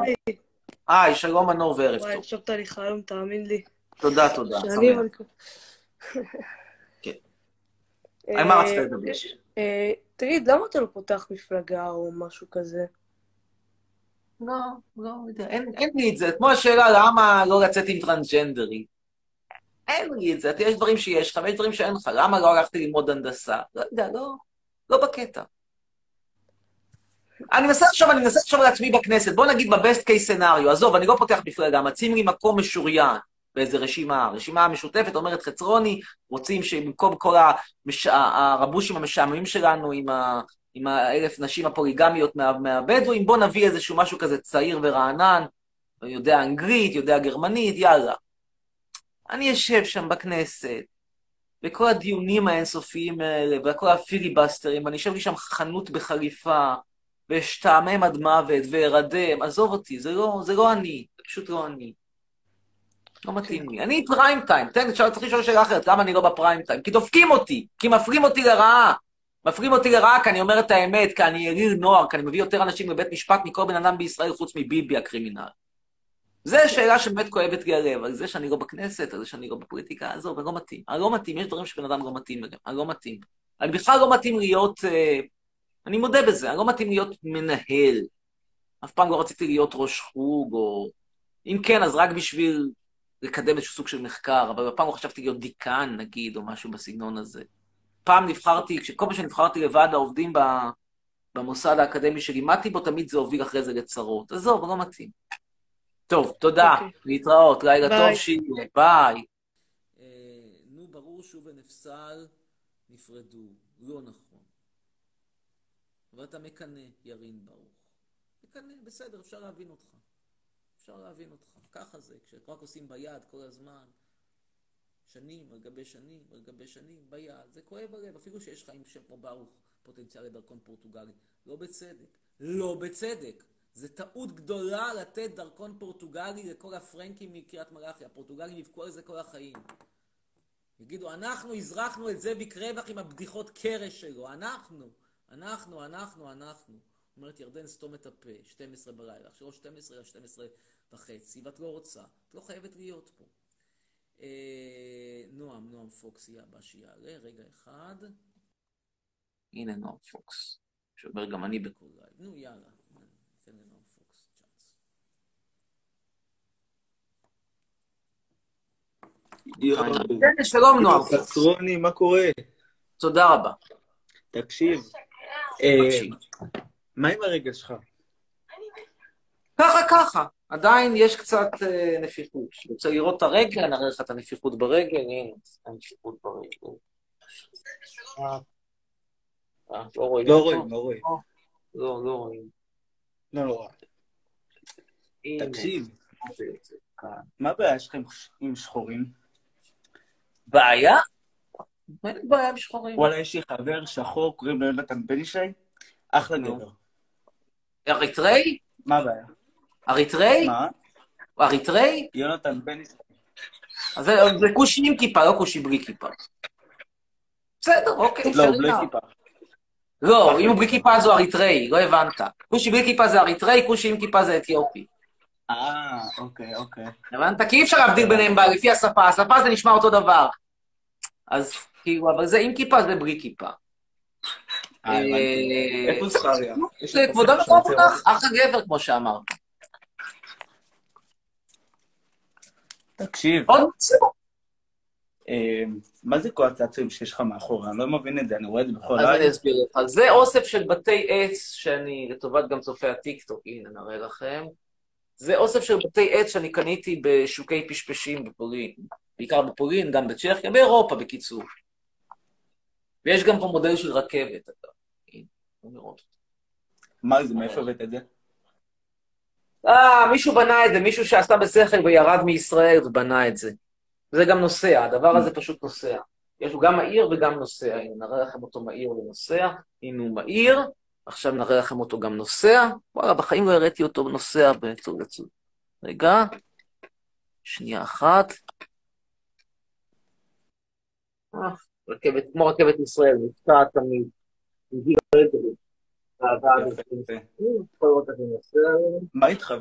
Speaker 1: היי, שלום מנור וערב
Speaker 11: וואי,
Speaker 1: טוב.
Speaker 11: הקשבת לי חלום, תאמין לי.
Speaker 1: תודה, תודה.
Speaker 11: שאני
Speaker 1: שמח. כן. על מה רצית לדבר?
Speaker 11: אה, תגיד, למה אתה לא פותח מפלגה או משהו כזה?
Speaker 1: לא, לא אין, אין לי את זה. כמו השאלה למה לא לצאת עם טרנסג'נדרים. אין לי את זה. יש דברים שיש לך ויש דברים שאין לך. למה לא הלכתי ללמוד הנדסה? לא יודע, לא, לא בקטע. אני מנסה עכשיו, אני מנסה עכשיו לעצמי בכנסת. בוא נגיד בבסט קייס סנאריו, עזוב, אני לא פותח מפלגה, מציעים לי מקום משוריין באיזה רשימה. הרשימה המשותפת אומרת חצרוני, רוצים שבמקום כל המש... הרבושים המשעממים שלנו עם. עם האלף נשים הפוליגמיות מה... מהבדואים, בוא נביא איזשהו משהו כזה צעיר ורענן, יודע אנגלית, יודע גרמנית, יאללה. אני אשב שם בכנסת, וכל הדיונים האינסופיים האלה, וכל הפיליבסטרים, ואני אשב לי שם חנות בחליפה, ואשתעמם עד מוות, וארדם, עזוב אותי, זה לא, זה לא אני, זה פשוט לא אני. לא מתאים לי. אני פריים טיים, תן, צריך לשאול שאלה אחרת, למה אני לא בפריים טיים? כי דופקים אותי, כי מפרים אותי לרעה. מפרים אותי כי אני אומר את האמת, כי אני יריר נוער, כי אני מביא יותר אנשים לבית משפט מכל בן אדם בישראל חוץ מביבי הקרימינל. זו שאלה שבאמת כואבת לי הלב, על זה שאני לא בכנסת, על זה שאני לא בפוליטיקה, עזוב, אני לא מתאים. אני לא מתאים, יש דברים שבן אדם לא מתאים אליהם, אני לא מתאים. אני בכלל לא מתאים להיות, אה, אני מודה בזה, אני לא מתאים להיות מנהל. אף פעם לא רציתי להיות ראש חוג, או... אם כן, אז רק בשביל לקדם איזשהו סוג של מחקר, אבל הפעם לא חשבתי להיות דיקן, נגיד, או משהו בסגנון הזה. פעם נבחרתי, כל פעם שנבחרתי לוועד העובדים. במוסד האקדמי שלימדתי בו, תמיד זה הוביל אחרי זה לצרות. עזוב, לא מתאים. טוב, תודה,
Speaker 16: אוקיי.
Speaker 1: להתראות, לילה
Speaker 16: ביי.
Speaker 1: טוב, שיהיה, ביי.
Speaker 16: אה, נו, ברור שוב ונפסל, נפרדו. לא נכון. אבל אתה מקנא, ירין ברוך. מקנא, בסדר, אפשר להבין אותך. אפשר להבין אותך. ככה זה, כשרק עושים ביד כל הזמן, שנים על גבי שנים על גבי שנים, ביד, זה כואב הלב, אפילו שיש לך עם שם ברוך פוטנציאל לדרכון פורטוגלי. לא בצדק. לא בצדק. זה טעות גדולה לתת דרכון פורטוגלי לכל הפרנקים מקריית מלאכי. הפורטוגלים יבכו על זה כל החיים. יגידו, אנחנו הזרחנו את זאביק רווח עם הבדיחות קרש שלו. אנחנו, אנחנו, אנחנו, אנחנו. אומרת ירדן, סתום את הפה, 12 בלילה. עכשיו לא 12 אלא 12 וחצי, ואת לא רוצה. את לא חייבת להיות פה. אה, נועם, נועם פוקס יהיה הבא שיעלה. רגע אחד.
Speaker 1: הנה נועם פוקס, שאומר גם אני בקול.
Speaker 16: אולי. נו, יאללה. ניתן לנועם פוקס צ'אנס.
Speaker 1: כן, שלום נועם.
Speaker 17: חצרוני, מה קורה?
Speaker 1: תודה רבה.
Speaker 17: תקשיב, אה, מה עם הרגל שלך?
Speaker 1: ככה, ככה. עדיין יש קצת אה, נפיחות. רוצה לראות את הרגל, אני אראה לך את הנפיחות ברגל, הנה, הנפיחות ברגל. אה, אה, לא רואים
Speaker 17: לא? רואים, לא רואים.
Speaker 1: לא, לא רואים.
Speaker 17: לא נורא.
Speaker 1: הנה.
Speaker 17: תקשיב. מה הבעיה שלכם עם שחורים?
Speaker 1: בעיה? אין לי בעיה עם שחורים.
Speaker 17: וואלה, יש לי חבר שחור, קוראים לו יונתן בן ישי, אחלה גבר.
Speaker 1: אריתראי?
Speaker 17: מה הבעיה?
Speaker 1: אריתראי?
Speaker 17: מה?
Speaker 1: אריתראי?
Speaker 17: יונתן בן ישי.
Speaker 1: אז זה זה כושי עם כיפה, לא כושי בלי כיפה. בסדר, אוקיי,
Speaker 17: לא, בלי. כיפה.
Speaker 1: לא, אם הוא בלי כיפה אז הוא אריתראי, לא הבנת. כושי בלי כיפה זה אריתראי, כושי עם כיפה זה אתיופי.
Speaker 17: אה, אוקיי, אוקיי.
Speaker 1: הבנת? כי אי אפשר להבדיל ביניהם לפי השפה, השפה זה נשמע אותו דבר. אז כאילו, אבל זה עם כיפה זה בלי כיפה.
Speaker 17: אה, הבנתי. איפה זכריה?
Speaker 1: כבודו
Speaker 17: פתק
Speaker 1: מקום
Speaker 17: של
Speaker 1: מונח, אח הגבר, כמו שאמרת.
Speaker 17: תקשיב.
Speaker 1: עוד.
Speaker 17: אה, מה זה כל הצעצועים שיש לך מאחורה? אני לא מבין את זה, אני רואה את זה בכל
Speaker 1: אז אני. אסביר לך. זה אוסף של בתי עץ שאני, לטובת גם צופי הטיקטוק, הנה נראה לכם. זה אוסף של בתי עץ שאני קניתי בשוקי פשפשים בפולין. בעיקר בפולין, גם בצ'כיה, באירופה בקיצור. ויש גם פה מודל של רכבת, אגב. הנה, אפשר לראות.
Speaker 17: מה זה, מאיפה הבאת את זה?
Speaker 1: אה, מישהו בנה את זה, מישהו שעשה בשכל וירד מישראל ובנה את זה. זה גם נוסע, הדבר הזה פשוט נוסע. יש לו גם מהיר וגם נוסע. הנה, נראה לכם אותו מהיר ונוסע. הנה הוא מהיר, עכשיו נראה לכם אותו גם נוסע. וואלה, בחיים לא הראיתי אותו נוסע בצור לצור. רגע, שנייה אחת. אה, רכבת, כמו רכבת ישראל, נוסע תמיד.
Speaker 17: מה איתך?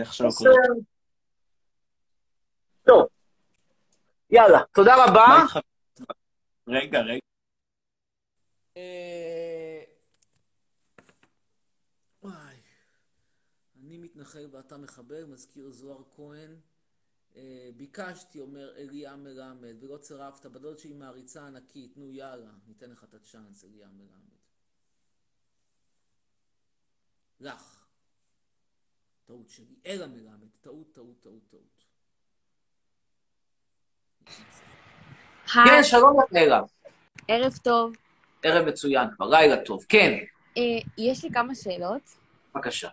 Speaker 17: איך שלא
Speaker 1: נוסע.
Speaker 17: קוראים?
Speaker 1: טוב, יאללה, תודה רבה.
Speaker 17: רגע, רגע.
Speaker 18: אה, וואי. אני מתנחל ואתה מחבל, מזכיר זוהר כהן. אה, ביקשתי, אומר אליה מלמד, ולא צירפת, בדוד שלי מעריצה ענקית, נו יאללה, ניתן לך את הצ'אנס, אליה מלמד. לך. טעות שלי. אלה מלמד, טעות, טעות, טעות, טעות.
Speaker 1: כן, שלום לך.
Speaker 19: ערב טוב.
Speaker 1: ערב מצוין כבר, לילה טוב. כן,
Speaker 19: אה, יש לי כמה שאלות.
Speaker 1: בבקשה.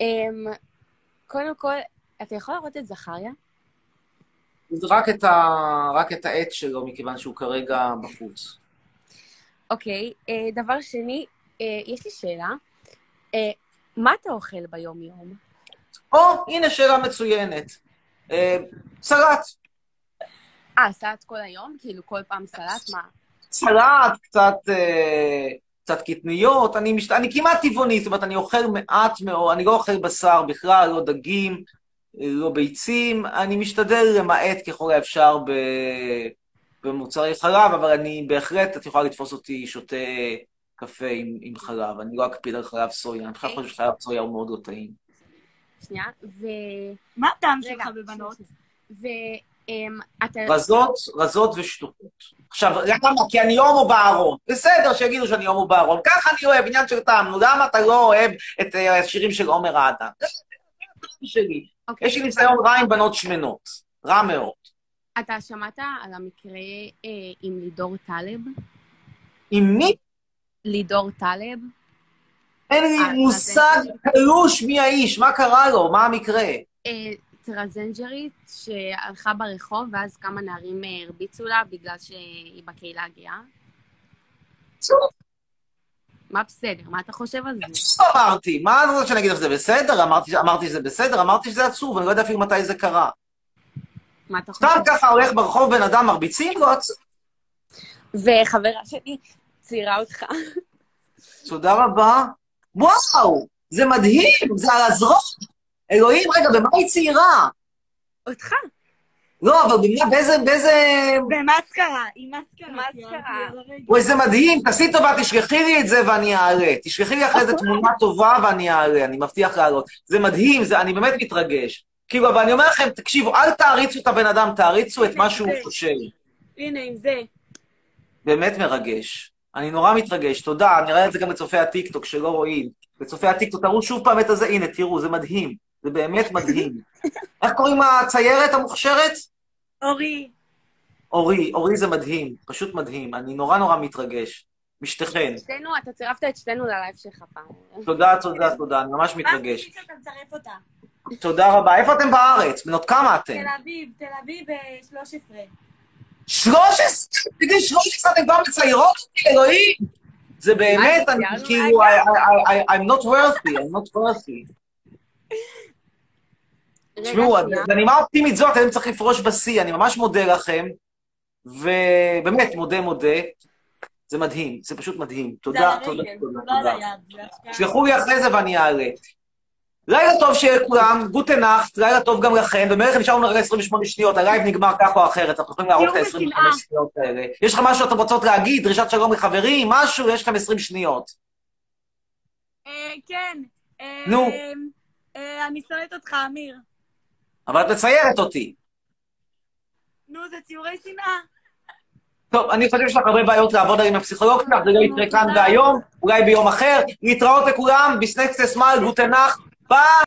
Speaker 19: אמ, קודם כל, אתה יכול להראות את זכריה?
Speaker 1: רק את, ה... רק את העט שלו, מכיוון שהוא כרגע בחוץ.
Speaker 19: אוקיי. אה, דבר שני, אה, יש לי שאלה. אה, מה אתה אוכל ביום-יום?
Speaker 1: או, הנה שאלה מצוינת. אה, סלט.
Speaker 19: אה, סלט כל היום? כאילו כל פעם סלט? מה?
Speaker 1: סלט, קצת, אה, קצת קטניות. אני, מש... אני כמעט טבעוני, זאת אומרת, אני אוכל מעט מאוד, אני לא אוכל בשר בכלל, לא דגים, לא ביצים. אני משתדל למעט ככל האפשר ב... במוצרי חלב, אבל אני בהחלט, את יכולה לתפוס אותי שותה קפה עם, עם חלב. אני לא אקפיד על חלב סויה, אני בכלל חושב שחלב סויה הוא מאוד לא טעים.
Speaker 19: שנייה, ו...
Speaker 20: מה הטעם שלך בבנות?
Speaker 19: ואתה...
Speaker 1: רזות, רזות ושטוחות. עכשיו, למה? כי אני הומו בארון. בסדר, שיגידו שאני הומו בארון. ככה אני אוהב, עניין של טעם. נו, למה אתה לא אוהב את אה, השירים של עומר אדם? זה הטעם שלי. יש לי ניסיון רע עם בנות שמנות. רע מאוד.
Speaker 19: אתה שמעת על המקרה אה, עם לידור טלב?
Speaker 1: עם מי?
Speaker 19: לידור טלב?
Speaker 1: אין לי
Speaker 19: אה,
Speaker 1: מושג קלוש מי האיש, מה קרה לו, מה המקרה.
Speaker 19: אה, טרנסג'רית שהלכה ברחוב, ואז כמה נערים אה, הרביצו לה בגלל שהיא בקהילה הגאה. מה בסדר? מה אתה חושב על זה?
Speaker 1: לא אמרתי, מה אתה רוצה שאני אגיד לך, זה בסדר? אמרתי, אמרתי שזה בסדר? אמרתי שזה עצוב, אני לא יודע אפילו מתי זה קרה.
Speaker 19: מה אתה חושב?
Speaker 1: סתם ככה הולך ברחוב בן אדם, מרביצים לו, עצוב.
Speaker 19: וחברה שלי ציירה אותך.
Speaker 1: תודה רבה. וואו, זה מדהים, זה על הזרוע. אלוהים, רגע, במה היא צעירה?
Speaker 19: אותך.
Speaker 1: לא, אבל במה, באיזה, באיזה...
Speaker 20: במאסקרה, עם מאסקרה.
Speaker 19: מאסקרה.
Speaker 1: וואי, זה מדהים, תעשי טובה, תשלחי לי את זה ואני אעלה. תשלחי לי אחרי זה תמונה טובה ואני אעלה, אני מבטיח לעלות. זה מדהים, זה, אני באמת מתרגש. כאילו, אבל אני אומר לכם, תקשיבו, אל תעריצו את הבן אדם, תעריצו את מה שהוא חושב.
Speaker 20: הנה, עם זה.
Speaker 1: באמת מרגש. אני נורא מתרגש, תודה. אני רואה את זה גם לצופי הטיקטוק שלא רואים. לצופי הטיקטוק, תראו שוב פעם את הזה, הנה, תראו, זה מדהים. זה באמת מדהים. איך קוראים לציירת המוכשרת?
Speaker 20: אורי.
Speaker 1: אורי, אורי זה מדהים, פשוט מדהים. אני נורא נורא מתרגש. משתכן.
Speaker 19: שתינו, אתה צירפת את שתינו ללייב שלך פעם.
Speaker 1: תודה, תודה, תודה, אני ממש מתרגש.
Speaker 20: מה שאתה מצרף אותה?
Speaker 1: תודה רבה. איפה אתם בארץ? בנות כמה אתם?
Speaker 20: תל אביב, תל אביב אה, 13.
Speaker 1: 13? בגיל 13 אתם כבר מציירות אותי, אלוהים! זה באמת, אני כאילו, I'm not worthy, I'm not worthy. תשמעו, בנימה אופטימית זאת, אני צריך לפרוש בשיא, אני ממש מודה לכם, ובאמת, מודה, מודה. זה מדהים, זה פשוט מדהים. תודה, תודה, תודה, תודה. שלחו לי אחרי זה ואני אעלה. לילה טוב שיהיה לכולם, gute Nacht, לילה טוב גם לכם, ומערך נשאר לנו רק 28 שניות, הלייב נגמר כך או אחרת, אנחנו יכולים להראות את
Speaker 20: יום
Speaker 1: ה-25
Speaker 20: בשנאה.
Speaker 1: שניות האלה. יש לכם משהו שאתם רוצות להגיד, דרישת שלום לחברים, משהו, יש לכם 20 שניות.
Speaker 20: אה, כן. אה,
Speaker 1: נו.
Speaker 20: אה, אני שונאת אותך, אמיר.
Speaker 1: אבל את מציירת אותי.
Speaker 20: נו, זה ציורי שנאה.
Speaker 1: טוב, אני חושב שיש לך הרבה בעיות לעבוד עם הפסיכולוג שלך, זה לא יקרה כאן והיום, אולי ביום אחר. להתראות לכולם, ביסנקסט סמל, גוטנאכט, ביי!